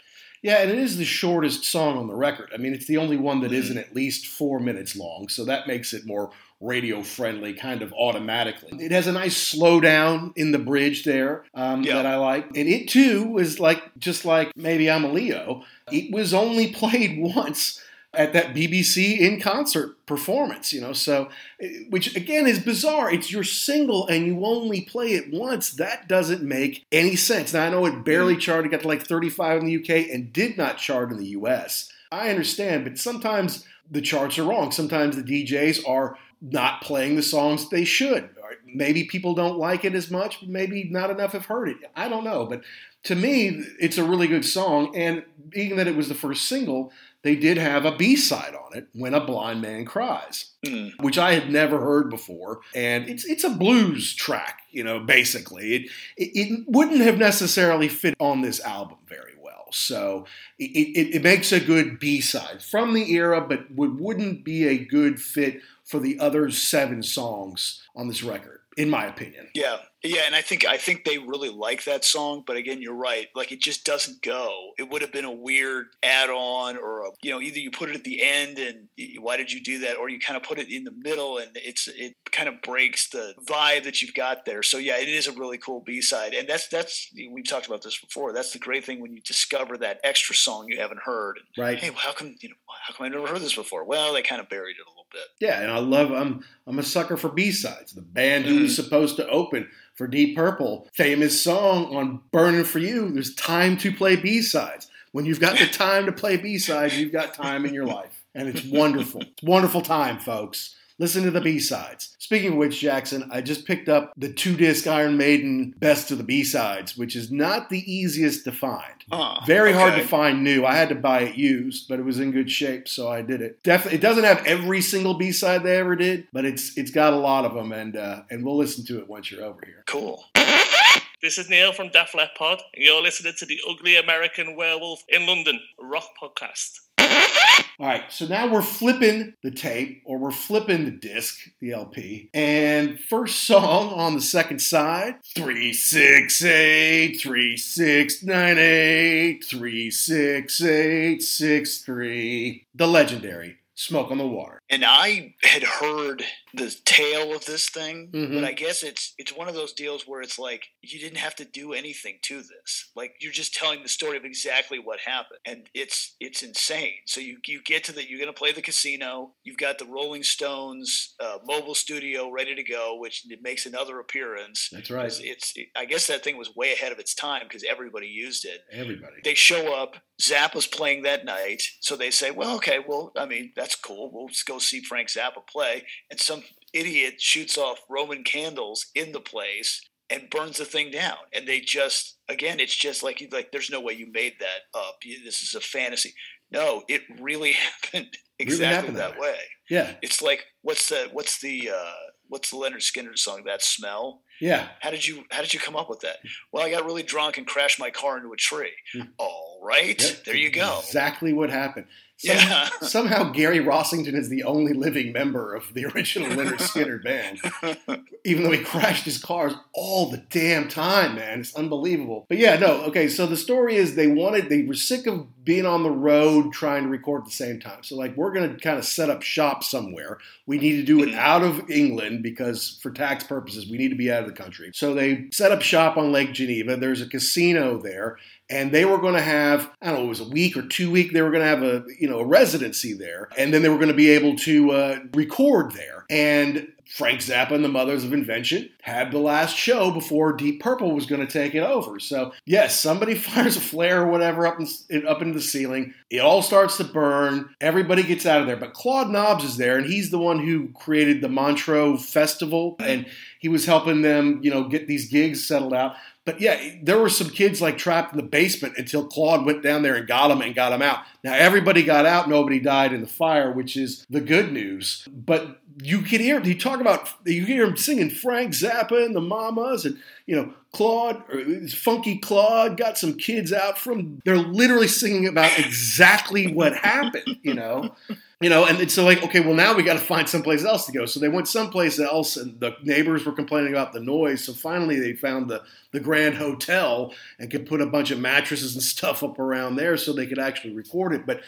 Yeah, and it is the shortest song on the record. I mean, it's the only one that isn't at least four minutes long, so that makes it more radio friendly kind of automatically. It has a nice slowdown in the bridge there um, Yeah. that I like. And it too was like, just like maybe I'm a Leo, it was only played once at that BBC in concert performance, you know, so eh, which again is bizarre. It's your single and you only play it once. That doesn't make any sense. Now I know it barely charted, got to like 35 in the UK and did not chart in the US. I understand, but sometimes the charts are wrong. Sometimes the DJs are not playing the songs they should. Maybe people don't like it as much, but maybe not enough have heard it. I don't know, but to me, it's a really good song. And being that it was the first single, they did have a B side on it, "When a Blind Man Cries." Mm. which I had never heard before, and it's it's a blues track, you know. Basically, it it, it wouldn't have necessarily fit on this album very well, so it, it, it makes a good B side from the era, but would, wouldn't be a good fit for the other seven songs on this record, in my opinion. Yeah, yeah, and I think I think they really like that song, but again, you're right. Like it just doesn't go. It would have been a weird add-on, or a, you know, either you put it at the end, and why did you do that, or you kind of put it in the middle, and it's it kind of breaks the vibe that you've got there. So yeah, it is a really cool B-side, and that's that's we've talked about this before. That's the great thing when you discover that extra song you haven't heard. Right? Hey, well, how come you know? How come I never heard this before? Well, they kind of buried it a little bit. Yeah, and I love. I'm I'm a sucker for B sides. The band who was mm. supposed to open for Deep Purple, famous song on "Burning for You." There's time to play B sides. When you've got the time to play B sides, you've got time in your life, and it's wonderful. It's wonderful time, folks. Listen to the B sides. Speaking of which, Jackson, I just picked up the two disc Iron Maiden Best of the B sides, which is not the easiest to find. Ah, Very hard to find new. I had to buy it used, but it was in good shape, so I did it. Definitely, it doesn't have every single B side they ever did, but it's it's got a lot of them, and uh, and we'll listen to it once you're over here. Cool. This is Neil from Def Leppard. Pod. and You're listening to the Ugly American Werewolf in London rock podcast. All right, so now we're flipping the tape, or we're flipping the disc, the LP, and first song on the second side: three six eight three six nine eight three six eight six three. The legendary "Smoke on the Water." and I had heard the tale of this thing, Mhm. but I guess it's it's one of those deals where it's like you didn't have to do anything to this. Like you're just telling the story of exactly what happened, and it's it's insane. So you you get to the you're gonna play the casino. You've got the Rolling Stones uh, mobile studio ready to go, which it makes another appearance. That's right. It's, it's I guess that thing was way ahead of its time because everybody used it Everybody. they show up. Zappa's playing that night, so they say, "Well, okay, well, I mean, that's cool. We'll just go see Frank Zappa play." And some idiot shoots off Roman candles in the place and burns the thing down. And they just, again, it's just like like there's no way you made that up. This is a fantasy. No, it really happened exactly happened that that way. Yeah, It's like what's the what's the uh, what's the Lynyrd Skynyrd song? That smell. Yeah. How did you How did you come up with that? Well, I got really drunk and crashed my car into a tree. Hmm. All right, Yep, there you go. Exactly what happened. Some- Yeah. Somehow Gary Rossington is the only living member of the original Lynyrd Skynyrd band, even though he crashed his cars all the damn time, man. It's unbelievable. But yeah, no, okay, so the story is they wanted, they were sick of being on the road trying to record at the same time. So, like, we're going to kind of set up shop somewhere. We need to do it mm-hmm. out of England because, for tax purposes, we need to be out of the country. So, they set up shop on Lake Geneva. There's a casino there and they were going to have I don't know it was a week or two week they were going to have a you know a residency there and then they were going to be able to uh, record there and Frank Zappa and the Mothers of Invention had the last show before Deep Purple was going to take it over. So yes, somebody fires a flare or whatever up in, up into the ceiling. It all starts to burn. Everybody gets out of there, but Claude Nobs is there, and he's the one who created the Montreux Festival, and he was helping them, you know, get these gigs settled out. But yeah, there were some kids like trapped in the basement until Claude went down there and got them and got them out. Now everybody got out, nobody died in the fire, which is the good news. But you could hear he talk about you hear him singing Frank Zappa and the Mamas and you know Claude or uh, Funky Claude got some kids out from they're literally singing about exactly what happened, you know you know, and so like, okay, well now we got to find someplace else to go. So they went someplace else, and the neighbors were complaining about the noise. So finally, they found the the Grand Hotel and could put a bunch of mattresses and stuff up around there so they could actually record it. But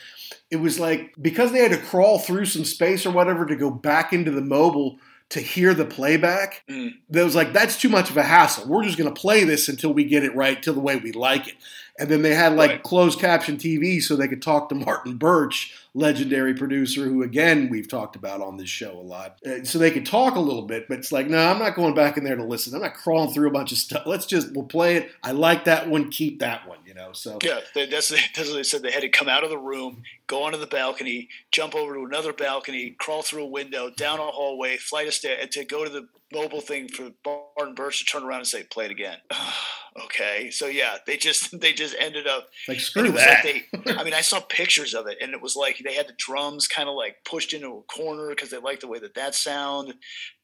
it was like because they had to crawl through some space or whatever to go back into the mobile to hear the playback. Mm. That was like that's too much of a hassle. We're just going to play this until we get it right, till the way we like it. And then they had like right. closed caption TV so they could talk to Martin Birch, legendary producer, who again we've talked about on this show a lot. Uh, so they could talk a little bit, but it's like, no, I'm not going back in there to listen. I'm not crawling through a bunch of stuff. Let's just we'll play it. I like that one. Keep that one. You know. So yeah, that's, that's what they said. They had to come out of the room, go onto the balcony, jump over to another balcony, crawl through a window, down a hallway, flight of stairs, to go to the mobile thing for Martin Birch to turn around and say, "Play it again." okay, so yeah, they just they just ended up like screw that. Like they, I mean, I saw pictures of it, and it was like they had the drums kind of like pushed into a corner because they liked the way that that sound,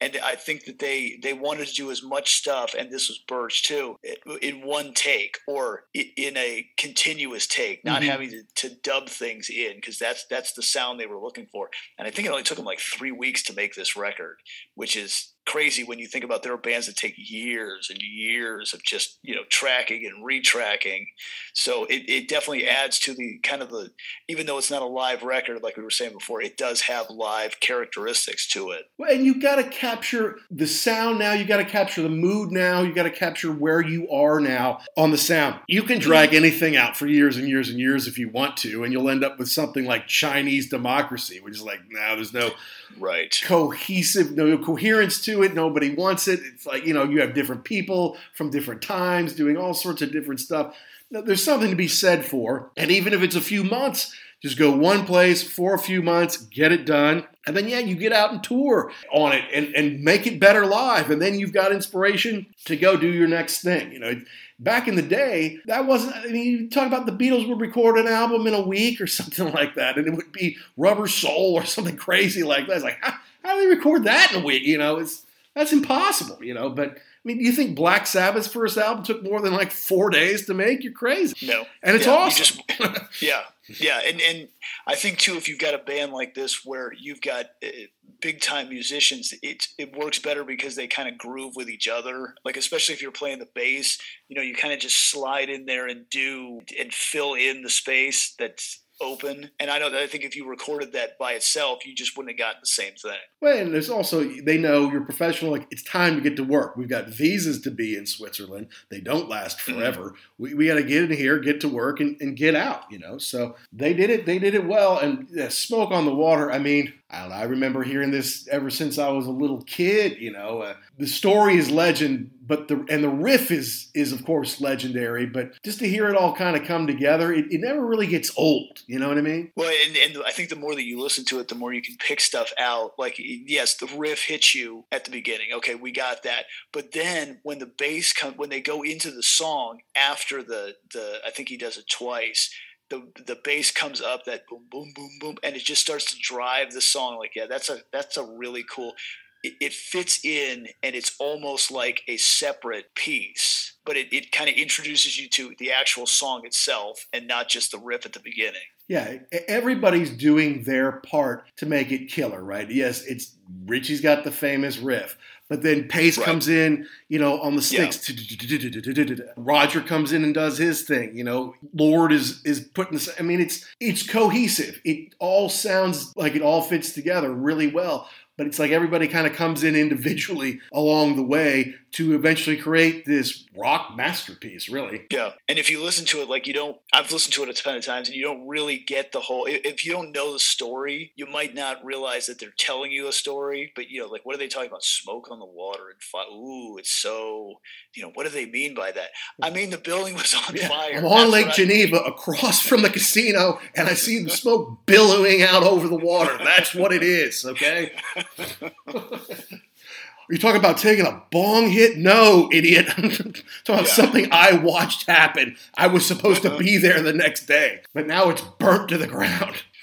and I think that they they wanted to do as much stuff, and this was Birch too, in one take or in a continuous take, not mm-hmm. having to, to dub things in because that's that's the sound they were looking for, and I think it only took them like three weeks to make this record, which is crazy when you think about there are bands that take years and years of just you know tracking and retracking. So it, it definitely adds to the kind of the even though it's not a live record like we were saying before it does have live characteristics to it. Well, and you've got to capture the sound now You've got to capture the mood now You've got to capture where you are now on the sound. You can drag anything out for years and years and years if you want to and you'll end up with something like chinese democracy which is like now there's no right. cohesive no coherence to it nobody wants it it's like you know you have different people from different times doing all sorts of different stuff there's something to be said for and even if it's a few months just go one place for a few months get it done and then yeah you get out and tour on it and, and make it better live and then you've got inspiration to go do your next thing you know back in the day, that wasn't, I mean, you talk about the Beatles would record an album in a week or something like that, and it would be Rubber Soul or something crazy like that. It's like, how, how do they record that in a week? You know, it's, that's impossible, you know, but I mean, do you think Black Sabbath's first album took more than like four days to make? You're crazy. No. And it's yeah, awesome. Just, yeah. Yeah. And, and I think, too, if you've got a band like this where you've got uh, big time musicians, it, it works better because they kind of groove with each other. Like, especially if you're playing the bass, you know, you kind of just slide in there and do and fill in the space that's open. And I know that I think if you recorded that by itself, you just wouldn't have gotten the same thing. Well, and there's also they know you're professional. Like it's time to get to work. We've got visas to be in Switzerland. They don't last mm-hmm. forever. Mm-hmm. We, we got to get in here, get to work, and, and get out. You know. So they did it. They did it well. And yeah, smoke on the water. I mean, I don't know. I remember hearing this ever since I was a little kid. You know, uh, the story is legend, but the and the riff is is of course legendary. But just to hear it all kind of come together, it, it never really gets old. You know what I mean? Well, and, and I think the more that you listen to it, the more you can pick stuff out. Like yes, the riff hits you at the beginning. Okay, we got that. But then when the bass come, when they go into the song after the the, I think he does it twice the the bass comes up that boom boom boom boom and it just starts to drive the song like yeah that's a that's a really cool it, it fits in and it's almost like a separate piece but it, it kind of introduces you to the actual song itself and not just the riff at the beginning yeah everybody's doing their part to make it killer right yes it's ritchie's got the famous riff but then Paice right. comes in, you know, on the sticks. Yeah. Roger comes in and does his thing. You know, Lord is is putting this. I mean, it's it's cohesive. It all sounds like it all fits together really well. But it's like everybody kind of comes in individually along the way to eventually create this rock masterpiece, really. Yeah. And if you listen to it, like you don't, I've listened to it a ton of times and you don't really get the whole, if you don't know the story, you might not realize that they're telling you a story, but you know, like what are they talking about? Smoke on the water and fire. Ooh, it's so, you know, what do they mean by that? I mean, the building was on Yeah, fire. I'm on That's Lake what I- Geneva across from the casino and I see the smoke billowing out over the water. That's what it is, okay? Are you talking about taking a bong hit? No, idiot. I'm talking about Yeah. something I watched happen. I was supposed to be there the next day, but now it's burnt to the ground.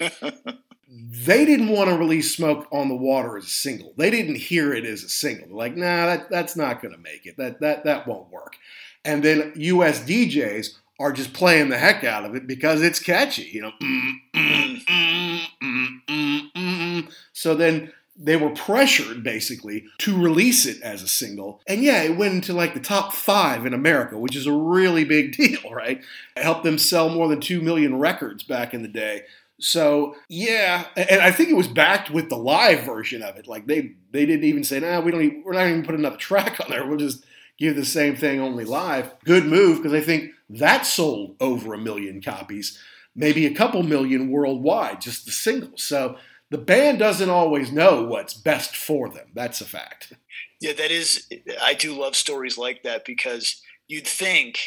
they didn't want to release Smoke on the Water as a single. They didn't hear it as a single. They're like, nah, that, that's not going to make it. That, that, that won't work. And then US DJs are just playing the heck out of it because it's catchy, you know. mm, mm, mm, mm, mm, mm, mm. So then they were pressured basically to release it as a single. And yeah, it went into like the top five in America, which is a really big deal, right? It helped them sell more than 2 million records back in the day. So yeah, and I think it was backed with the live version of it. Like they they didn't even say, "Nah, we don't. Even, we're not even put another track on there. We'll just give the same thing only live." Good move because I think that sold over a million copies, maybe a couple million worldwide, just the single. So the band doesn't always know what's best for them. That's a fact. Yeah, that is. I do love stories like that because you'd think,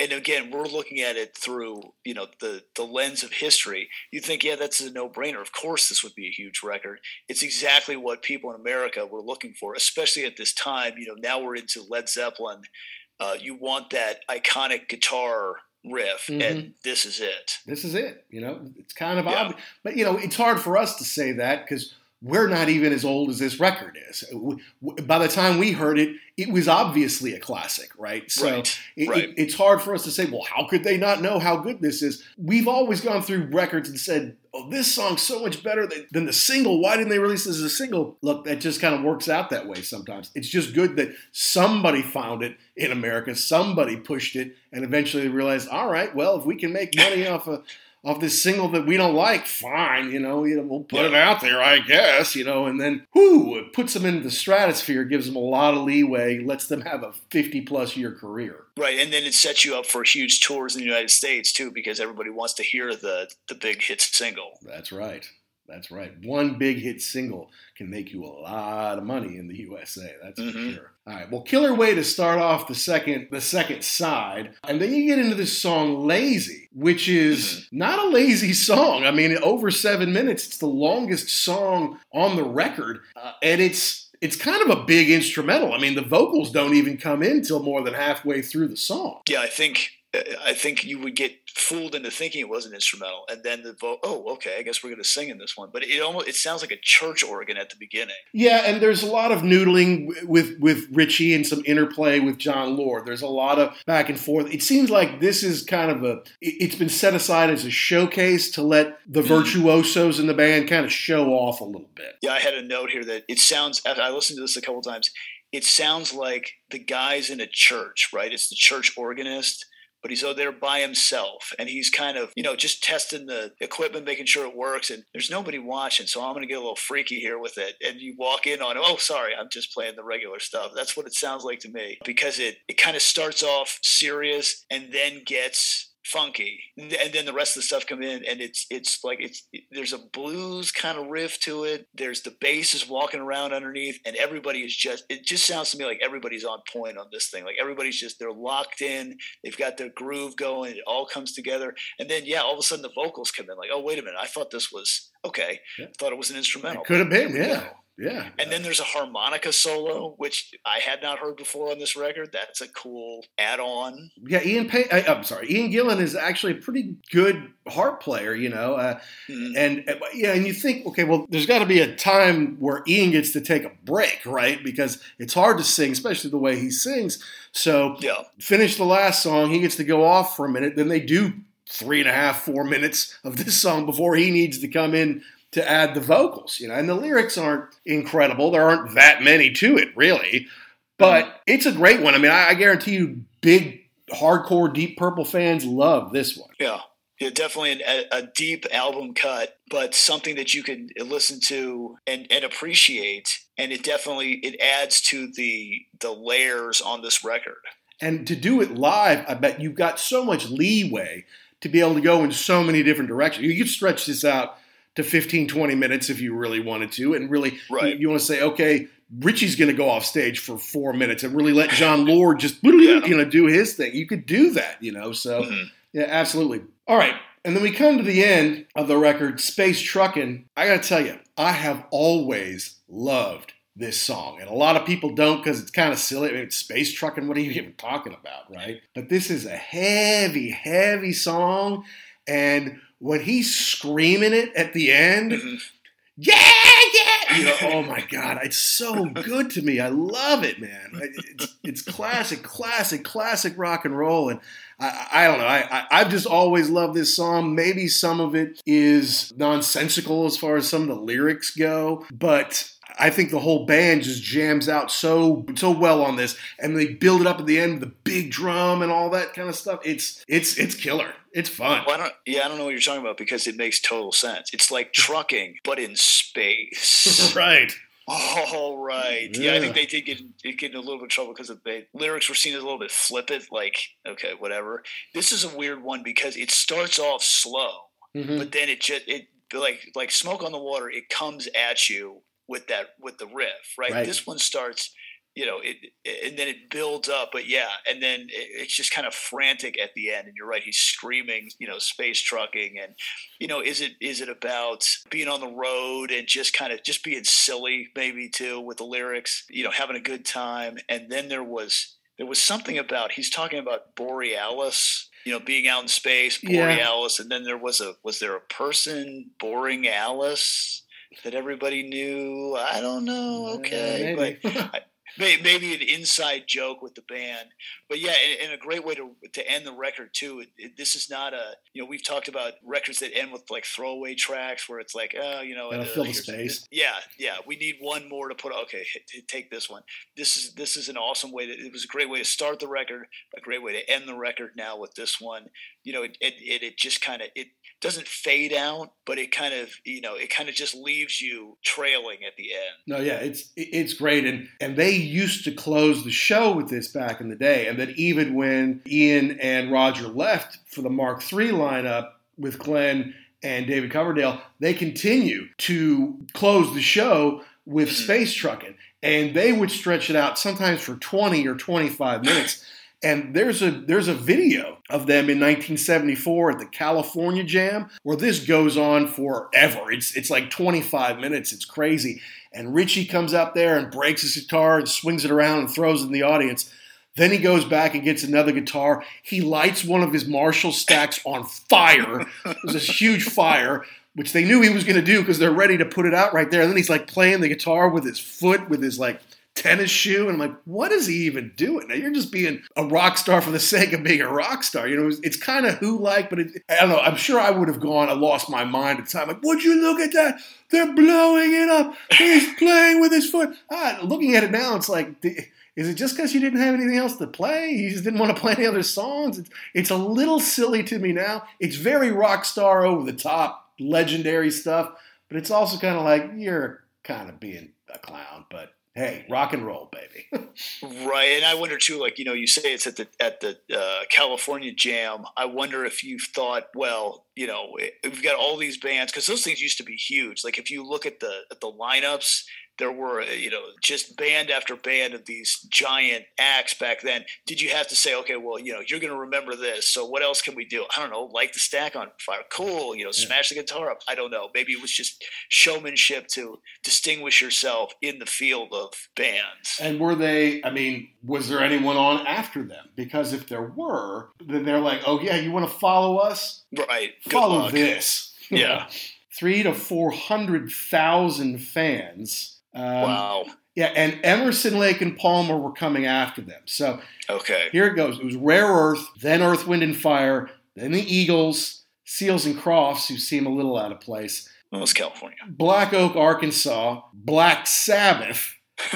and again, we're looking at it through you know the the lens of history. You think, yeah, that's a no brainer. Of course, this would be a huge record. It's exactly what people in America were looking for, especially at this time. You know, now we're into Led Zeppelin. Uh, you want that iconic guitar riff, and mm-hmm. this is it. This is it. You know, it's kind of Yeah. obvious, but you know, it's hard for us to say that because we're not even as old as this record is. Uh, w- By the time we heard it, it was obviously a classic, right? So Right, it, right. it- it's hard for us to say, well, how could they not know how good this is? We've always gone through records and said, oh, this song's so much better than, the single. Why didn't they release this as a single? Look, that just kind of works out that way sometimes. It's just good that somebody found it in America, somebody pushed it, and eventually realized, all right, well, if we can make money off of off this single that we don't like, fine, you know, you know, we'll put it out there, I guess, you know, and then whoo, it puts them into the stratosphere, gives them a lot of leeway, lets them have a 50 plus year career. Right, and then it sets you up for huge tours in the United States too, because everybody wants to hear the the big hit single. That's right. That's right. One big hit single can make you a lot of money in the USA. That's for Mhm. sure. All right. Well, killer way to start off the second the second side, and then you get into this song "Lazy," which is not a lazy song. I mean, over seven minutes. It's the longest song on the record, uh, and it's it's kind of a big instrumental. I mean, the vocals don't even come in till more than halfway through the song. Yeah, I think I think you would get fooled into thinking it was an instrumental, and then the vote. Oh, okay, I guess we're going to sing in this one. But it almost it sounds like a church organ at the beginning. Yeah, and there's a lot of noodling with with Ritchie and some interplay with Jon Lord. There's a lot of back and forth. It seems like this is kind of a. it- It's been set aside as a showcase to let the mm-hmm. virtuosos in the band kind of show off a little bit. Yeah, I had a note here that it sounds. I listened to this a couple times. It sounds like the guy's in a church, right? It's the church organist. But he's out there by himself, and he's kind of, you know, just testing the equipment, making sure it works. And there's nobody watching, so I'm going to get a little freaky here with it. And you walk in on, him. oh, sorry, I'm just playing the regular stuff. That's what it sounds like to me, because it it kind of starts off serious and then gets funky and then the rest of the stuff come in and it's it's like it's there's a blues kind of riff to it. There's the bass is walking around underneath and everybody is just it just sounds to me like everybody's on point on this thing. Like everybody's just they're locked in they've got their groove going it all comes together. And then yeah all of a sudden the vocals come in like oh wait a minute i thought this was okay Yeah. i thought it was an instrumental. It could have been, yeah. Yeah. and then there's a harmonica solo, which I had not heard before on this record. That's a cool add-on. yeah, Ian Pay- I, I'm sorry, Ian Gillan is actually a pretty good harp player, you know. Uh, Mhm. And uh, yeah, and you think, okay, well, there's got to be a time where Ian gets to take a break, right? Because it's hard to sing, especially the way he sings. So Yeah, finish the last song, he gets to go off for a minute. Then they do three and a half, four minutes of this song before he needs to come in to add the vocals, you know. And the lyrics aren't incredible; there aren't that many to it, really. But mm-hmm. it's a great one. I mean, I, I guarantee you, big hardcore Deep Purple fans love this one. yeah. Yeah, definitely a, a deep album cut, but something that you can listen to and, and appreciate. And it definitely it adds to the the layers on this record. And to do it live, I bet you've got so much leeway to be able to go in so many different directions. You could stretch this out to 15, 20 minutes if you really wanted to, and really Right. you, you want to say, okay, Ritchie's going to go off stage for four minutes and really let Jon Lord just you know do his thing. You could do that, you know. So Mhm. yeah, absolutely. All right. And then we come to the end of the record, Space Truckin'. I got to tell you, I have always loved this song. And a lot of people don't because it's kind of silly. I mean, it's Space Truckin', what are you even talking about, right? But this is a heavy, heavy song. And when he's screaming it at the end, Mhm. yeah, yeah. You know, oh my God, it's so good to me. I love it, man. It's, it's classic, classic, classic rock and roll. And I, I don't know. I, I, I've just always loved this song. Maybe some of it is nonsensical as far as some of the lyrics go, but I think the whole band just jams out so so well on this, and they build it up at the end with the big drum and all that kind of stuff. It's it's it's killer. It's fun. Well, I don't, yeah, I don't know what you're talking about because it makes total sense. It's like trucking, but in space. right. All right. Yeah, I think they did get, get in a little bit of trouble because the lyrics were seen as a little bit flippant. Like, okay, whatever. This is a weird one because it starts off slow, Mhm. but then it just it like like smoke on the water. It comes at you with that with the riff, right? Right. This one starts, you know, it, it- and then it builds up, but yeah, and then it, it's just kind of frantic at the end. And you're right, he's screaming, you know, space trucking, and you know, is it is it about being on the road and just kind of just being silly, maybe too, with the lyrics, you know, having a good time, and then there was there was something about he's talking about Borealis. You know, being out in space, Yeah. Borealis, and then there was a was there a person, Boring Alice, that everybody knew. I don't know. Okay, Uh, but may- maybe an inside joke with the band. But yeah, and, a great way to to end the record too. It, it- this is not a you know we've talked about records that end with like throwaway tracks where it's like oh you know uh, fill the space. Yeah, yeah. We need one more to put. Okay, take this one. This is this is an awesome way. To, it was a great way to start the record. A great way to end the record. Now with this one, you know, it it it, it just kind of it doesn't fade out, but it kind of you know it kind of just leaves you trailing at the end. No, yeah, it's it's great, and and they used to close the show with this back in the day, and then even when Ian and Roger left for the Mark III lineup with Glenn and David Coverdale, they continue to close the show with mm-hmm. Space Trucking, and they would stretch it out sometimes for twenty or twenty five minutes. And there's a there's a video of them in 1974 at the California Jam where this goes on forever. It's it's like 25 minutes. It's crazy. And Ritchie comes up there and breaks his guitar and swings it around and throws it in the audience. Then he goes back and gets another guitar. He lights one of his Marshall stacks on fire. There's this huge fire, which they knew he was going to do because they're ready to put it out right there. And then he's like playing the guitar with his foot, with his like tennis shoe. And I'm like, what is he even doing? Now you're just being a rock star for the sake of being a rock star. You know, it's, it's kind of who like, but it, I don't know. I'm sure I would have gone, I lost my mind at the time. Like, would you look at that? They're blowing it up. He's playing with his foot. Ah, looking at it now, it's like, is it just because you didn't have anything else to play? You just didn't want to play any other songs? It's, it's a little silly to me now. It's very rock star over the top, legendary stuff, but it's also kind of like you're kind of being a clown. But hey, rock and roll, baby. Right, and I wonder too. Like you know, you say it's at the at the uh, California Jam. I wonder if you've thought, well, you know, we've got all these bands because those things used to be huge. Like if you look at the at the lineups, there were uh, you know just band after band of these giant acts back then. Did you have to say, okay, well, you know, you're going to remember this, so what else can we do? I don't know, light the stack on fire, cool. You know, smash the guitar up. I don't know. Maybe it was just showmanship to distinguish yourself in the field of bands. and were they, I mean, was there anyone on after them? Because if there were, then they're like, oh, yeah, you want to follow us? Right. Follow this. Yeah. Three to 400,000 fans. Um, Wow. Yeah, and Emerson, Lake, and Palmer were coming after them. So Okay. here it goes. It was Rare Earth, then Earth, Wind, and Fire, then the Eagles, Seals and Crofts, who seem a little out of place, Well, it's California. Black Oak, Arkansas, Black Sabbath,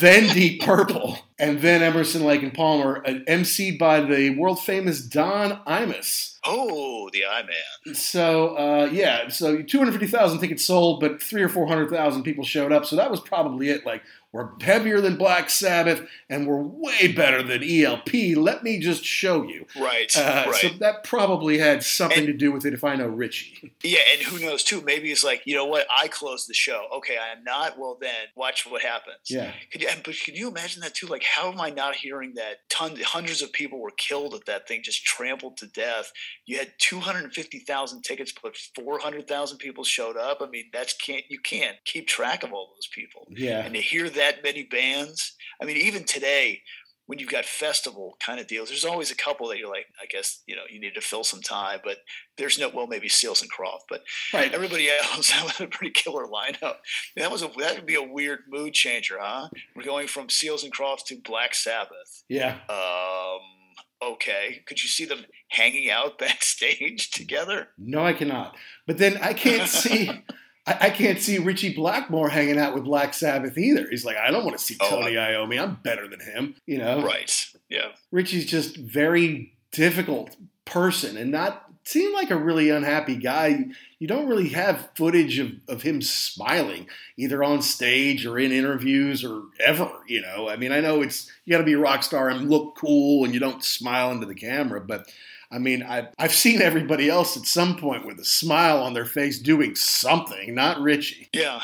then Deep Purple, and then Emerson, Lake, and Palmer, emceed by the world famous Don Imus. Oh, the I-Man. So uh, yeah, so 250,000 tickets sold, but three or four hundred thousand people showed up. So that was probably it. Like we're heavier than Black Sabbath, and we're way better than ELP. Let me just show you. Right, Uh, right. So that probably had something And- to do with it. If I know Ritchie, Yeah, and who knows too? Maybe it's like, you know what? I closed the show. Okay, I am not. Well, then watch what happens. yeah, Could you, but can you imagine that too? Like, how am I not hearing that? Tons, hundreds of people were killed at that thing, just trampled to death. You had two hundred and fifty thousand tickets, but four hundred thousand people showed up. I mean, that's can't you can't keep track of all those people. yeah, And to hear that many bands, I mean, even today, when you've got festival kind of deals, there's always a couple that you're like, I guess you know, you need to fill some time, but there's no, well, maybe Seals and Croft, but right. everybody else that was a pretty killer lineup. That was a that would be a weird mood changer, huh? We're going from Seals and Croft to Black Sabbath. Yeah, Um, okay, could you see them hanging out backstage together? no, I cannot. But then I can't see. I, I can't see Ritchie Blackmore hanging out with Black Sabbath either. He's like, I don't want to see Oh, Tony Iommi. I'm better than him. You know, Right? Yeah. Ritchie's just very difficult person and not seemed like a really unhappy guy. You don't really have footage of, of him smiling either on stage or in interviews or ever, you know. I mean, I know it's you got to be a rock star and look cool and you don't smile into the camera, but I mean, I've, I've seen everybody else at some point with a smile on their face doing something, not Ritchie. Yeah.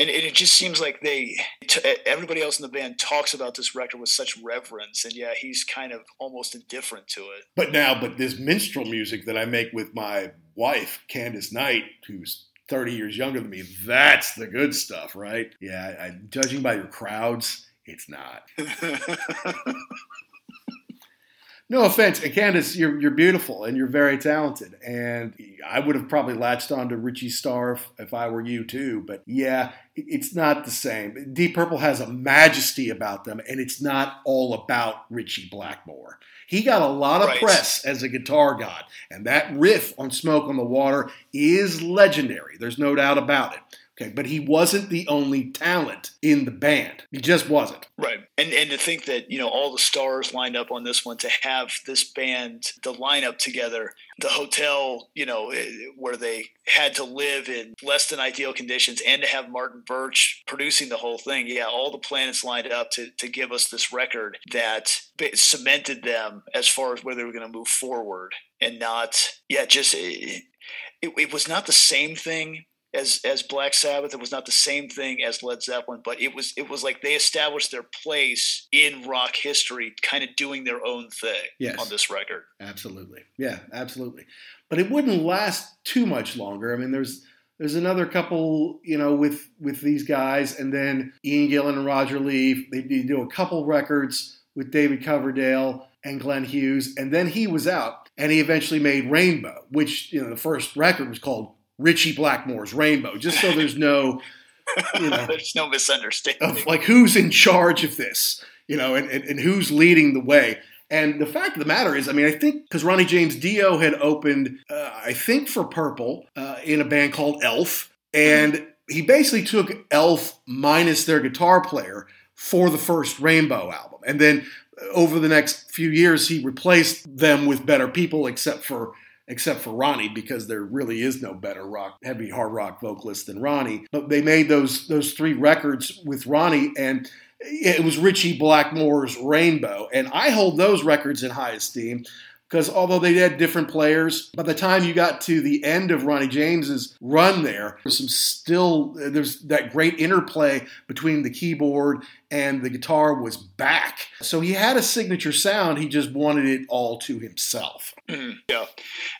And, and it just seems like they, t- everybody else in the band talks about this record with such reverence, and yeah, he's kind of almost indifferent to it. But now, but this minstrel music that I make with my wife, Candace Knight, who's 30 years younger than me, that's the good stuff, right? Yeah, I, judging by your crowds, it's not. No offense, and Candace, you're you're beautiful and you're very talented, and I would have probably latched on to Richie Starr if, if I were you too. But yeah, it, it's not the same. Deep Purple has a majesty about them, and it's not all about Ritchie Blackmore. He got a lot of Right. press as a guitar god, and that riff on "Smoke on the Water" is legendary. There's no doubt about it. Okay, but he wasn't the only talent in the band. He just wasn't. Right. And and to think that, you know, all the stars lined up on this one to have this band, the lineup together, the hotel, you know, eh, where they had to live in less than ideal conditions and to have Martin Birch producing the whole thing. Yeah, all the planets lined up to to give us this record that cemented them as far as where they were going to move forward and not yeah, just eh, it, it was not the same thing as as Black Sabbath. It was not the same thing as Led Zeppelin, but it was it was like they established their place in rock history, kind of doing their own thing Yes. on this record. Absolutely. Yeah, absolutely. But it wouldn't last too much longer. I mean, there's there's another couple, you know, with with these guys, and then Ian Gillan and Roger Leaf. They, they do a couple records with David Coverdale and Glenn Hughes, and then he was out, and he eventually made Rainbow, which you know the first record was called Ritchie Blackmore's Rainbow. Just so there's no, you know, There's no misunderstanding. of like who's in charge of this, you know, and, and, and who's leading the way. And the fact of the matter is, I mean, I think because Ronnie James Dio had opened, uh, I think for Purple uh, in a band called Elf, and he basically took Elf minus their guitar player for the first Rainbow album, and then uh, over the next few years, he replaced them with better people, except for except for Ronnie, because there really is no better rock, heavy hard rock vocalist than Ronnie. But they made those those three records with Ronnie, and it was Ritchie Blackmore's Rainbow, and I hold those records in high esteem. Because although they had different players, by the time you got to the end of Ronnie James's run there, there's some still there's that great interplay between the keyboard and the guitar was back. So he had a signature sound. He just wanted it all to himself. Mhm, yeah,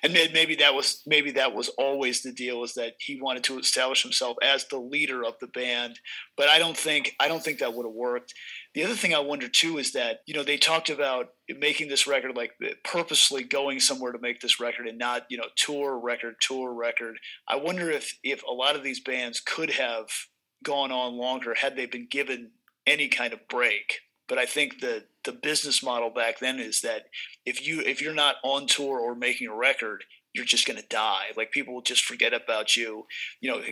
and maybe that was maybe that was always the deal is that he wanted to establish himself as the leader of the band. But I don't think I don't think that would have worked. The other thing I wonder too is that you know they talked about making this record like purposely going somewhere to make this record and not you know tour record tour record. I wonder if if a lot of these bands could have gone on longer had they been given any kind of break. But I think the the business model back then is that if you if you're not on tour or making a record, you're just going to die. Like people will just forget about you. You know,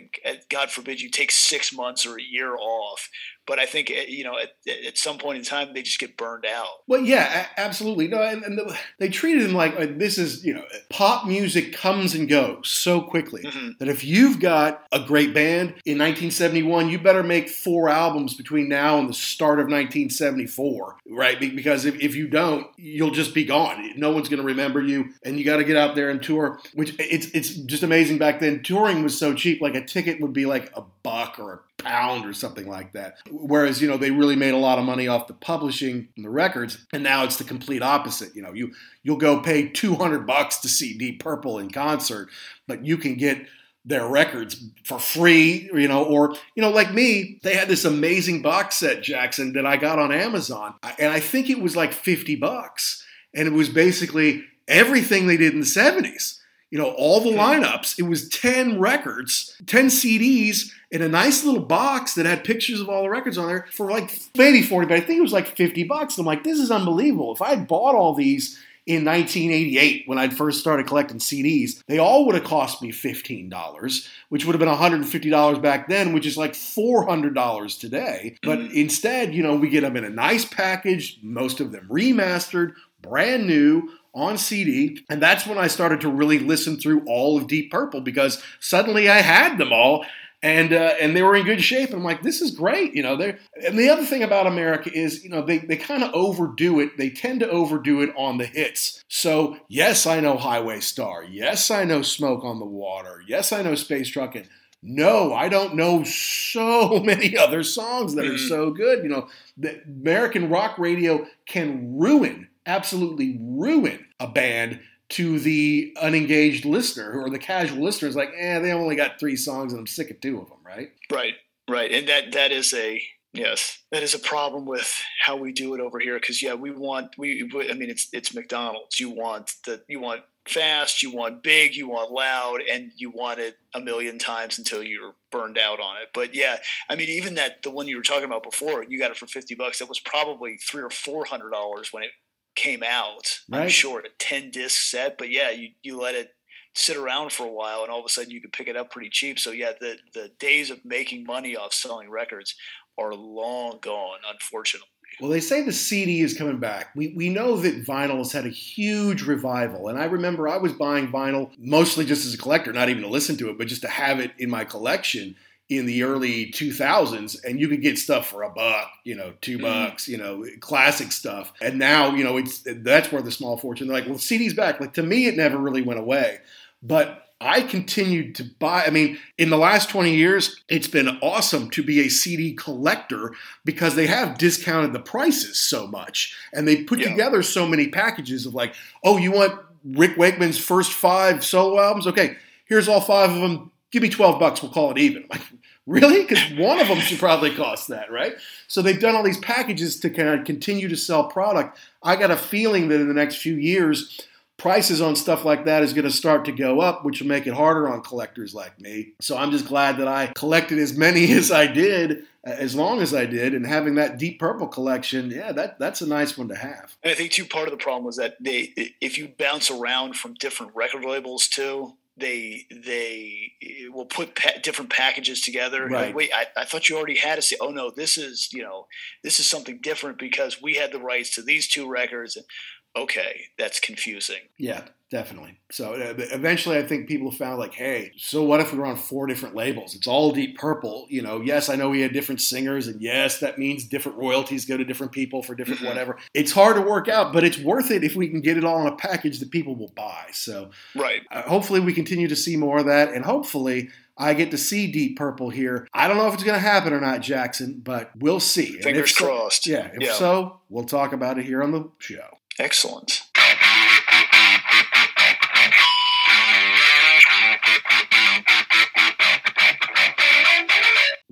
God forbid you take six months or a year off. But I think eh, you know at, at some point in time they just get burned out. Well, yeah, absolutely. No, and, and the, they treated him like uh, this is you know pop music comes and goes so quickly mm-hmm. that if you've got a great band in 1971, you better make four albums between now and the start of 1974, right? Because if, if you don't, you'll just be gone. No one's going to remember you, and you got to get out there and tour. Which it's it's just amazing back then. Touring was so cheap; like a ticket would be like a buck or a pound or something like that. Whereas, you know, they really made a lot of money off the publishing and the records, and now it's the complete opposite. You know, you you'll go pay 200 bucks to see Deep Purple in concert, but you can get their records for free, you know, or, you know, like me, they had this amazing box set, Jackson, that I got on Amazon. And I think it was like 50 bucks. And it was basically everything they did in the 70s. You know, all the lineups. It was 10 records, 10 CDs in a nice little box that had pictures of all the records on there for like maybe 40, but I think it was like 50 bucks. And I'm like, this is unbelievable. If I had bought all these in 1988 when I'd first started collecting CDs, they all would have cost me $15, which would have been $150 back then, which is like $400 today. But mm-hmm. instead, you know, we get them in a nice package, most of them remastered, brand new, on CD, and that's when I started to really listen through all of Deep Purple because suddenly I had them all and uh, and they were in good shape. And I'm like, this is great, you know. They and the other thing about America is, you know, they they kind of overdo it. They tend to overdo it on the hits. So yes, I know Highway Star. Yes, I know Smoke on the Water. Yes, I know Space Truckin'. No, I don't know so many other songs that are mm-hmm. so good. You know, the American rock radio can ruin, absolutely ruin a band to the unengaged listener or the casual listener is like, eh, they only got three songs and I'm sick of two of them, right? Right, right, and that that is a yes, that is a problem with how we do it over here. Because yeah, we want we, I mean, it's it's McDonald's. You want the you want fast, you want big, you want loud, and you want it a million times until you're burned out on it. But yeah, I mean, even that the one you were talking about before, you got it for fifty bucks. That was probably three or four hundred dollars when it came out. Right. I'm sure a ten disc set, but yeah, you you let it sit around for a while, and all of a sudden you could pick it up pretty cheap. So yeah, the the days of making money off selling records are long gone, unfortunately. Well, they say the CD is coming back. We, we know that vinyl has had a huge revival. And I remember I was buying vinyl mostly just as a collector, not even to listen to it, but just to have it in my collection in the early 2000s and you could get stuff for a buck you know 2 mm-hmm. bucks you know classic stuff and now you know it's that's where the small fortune they're like well cd's back like to me it never really went away but I continued to buy. I mean, in the last 20 years, it's been awesome to be a CD collector because they have discounted the prices so much and they put yeah. together so many packages of like, oh, you want Rick Wakeman's first five solo albums? Okay, here's all five of them give me 12 bucks, we'll call it even. I'm like, really? Because one of them should probably cost that, right? So they've done all these packages to kind of continue to sell product. I got a feeling that in the next few years, prices on stuff like that is going to start to go up, which will make it harder on collectors like me. So I'm just glad that I collected as many as I did, as long as I did, and having that Deep Purple collection, yeah, that that's a nice one to have. And I think too part of the problem was that they, if you bounce around from different record labels too, they they eh, will put pa- different packages together. Right. Like, Wait, I, I, thought you already had to say, oh no, this is you know this is something different because we had the rights to these two records. And okay, that's confusing. Yeah, definitely. So uh, eventually, I think people found like, hey, so what if we were on four different labels? It's all Deep Purple. You know, yes, I know we had different singers, and yes, that means different royalties go to different people for different mm-hmm. whatever. It's hard to work out, but it's worth it if we can get it all in a package that people will buy. So, right. Uh, hopefully, we continue to see more of that, and hopefully. I get to see Deep Purple here. I don't know if it's going to happen or not, Jackson, but we'll see. Fingers crossed. yeah, if yeah. so, we'll talk about it here on the show. Excellent.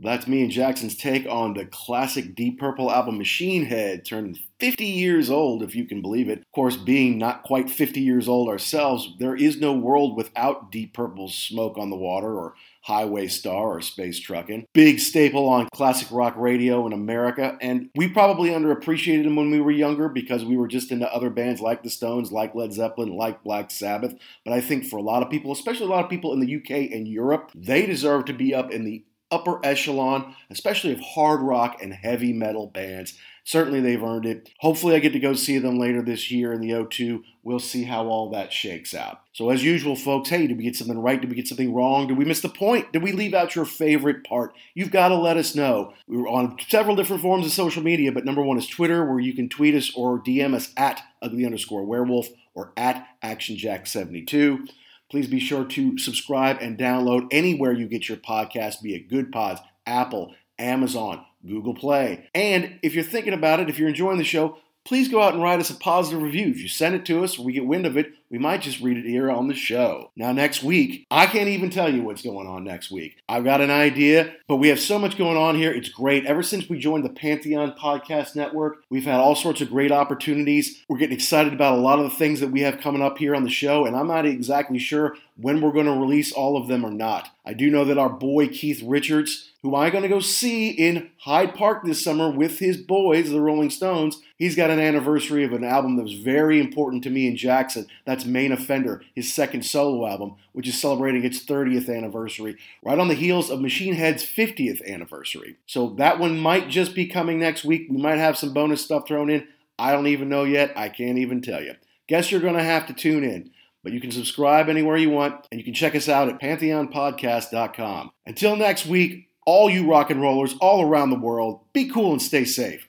That's me and Jackson's take on the classic Deep Purple album Machine Head, turning 50 years old, if you can believe it. Of course, being not quite 50 years old ourselves, there is no world without Deep Purple's Smoke on the Water or Highway Star or Space Truckin'. Big staple on classic rock radio in America, and we probably underappreciated him when we were younger because we were just into other bands like the Stones, like Led Zeppelin, like Black Sabbath. But I think for a lot of people, especially a lot of people in the UK and Europe, they deserve to be up in the upper echelon, especially of hard rock and heavy metal bands. Certainly they've earned it. Hopefully, I get to go see them later this year in the O2. We'll see how all that shakes out. So, as usual, folks, hey, did we get something right? Did we get something wrong? Did we miss the point? Did we leave out your favorite part? You've got to let us know. We are on several different forms of social media, but number one is Twitter, where you can tweet us or DM us at ugly underscore werewolf or at actionjack72. Please be sure to subscribe and download anywhere you get your podcast, be it Good Pods, Apple, Amazon, Google Play. And if you're thinking about it, if you're enjoying the show, please go out and write us a positive review. If you send it to us, we get wind of it, we might just read it here on the show. Now, next week, I can't even tell you what's going on next week. I've got an idea, but we have so much going on here. It's great. Ever since we joined the Pantheon Podcast Network, we've had all sorts of great opportunities. We're getting excited about a lot of the things that we have coming up here on the show, and I'm not exactly sure when we're going to release all of them or not. I do know that our boy Keith Richards, who I'm going to go see in Hyde Park this summer with his boys, the Rolling Stones, he's got an anniversary of an album that was very important to me and Jackson. That's Main Offender, his second solo album, which is celebrating its 30th anniversary, right on the heels of Machine Head's 50th anniversary. So that one might just be coming next week. We might have some bonus stuff thrown in. I don't even know yet. I can't even tell you. Guess you're going to have to tune in. But you can subscribe anywhere you want, and you can check us out at pantheonpodcast.com. Until next week, all you rock and rollers all around the world, be cool and stay safe.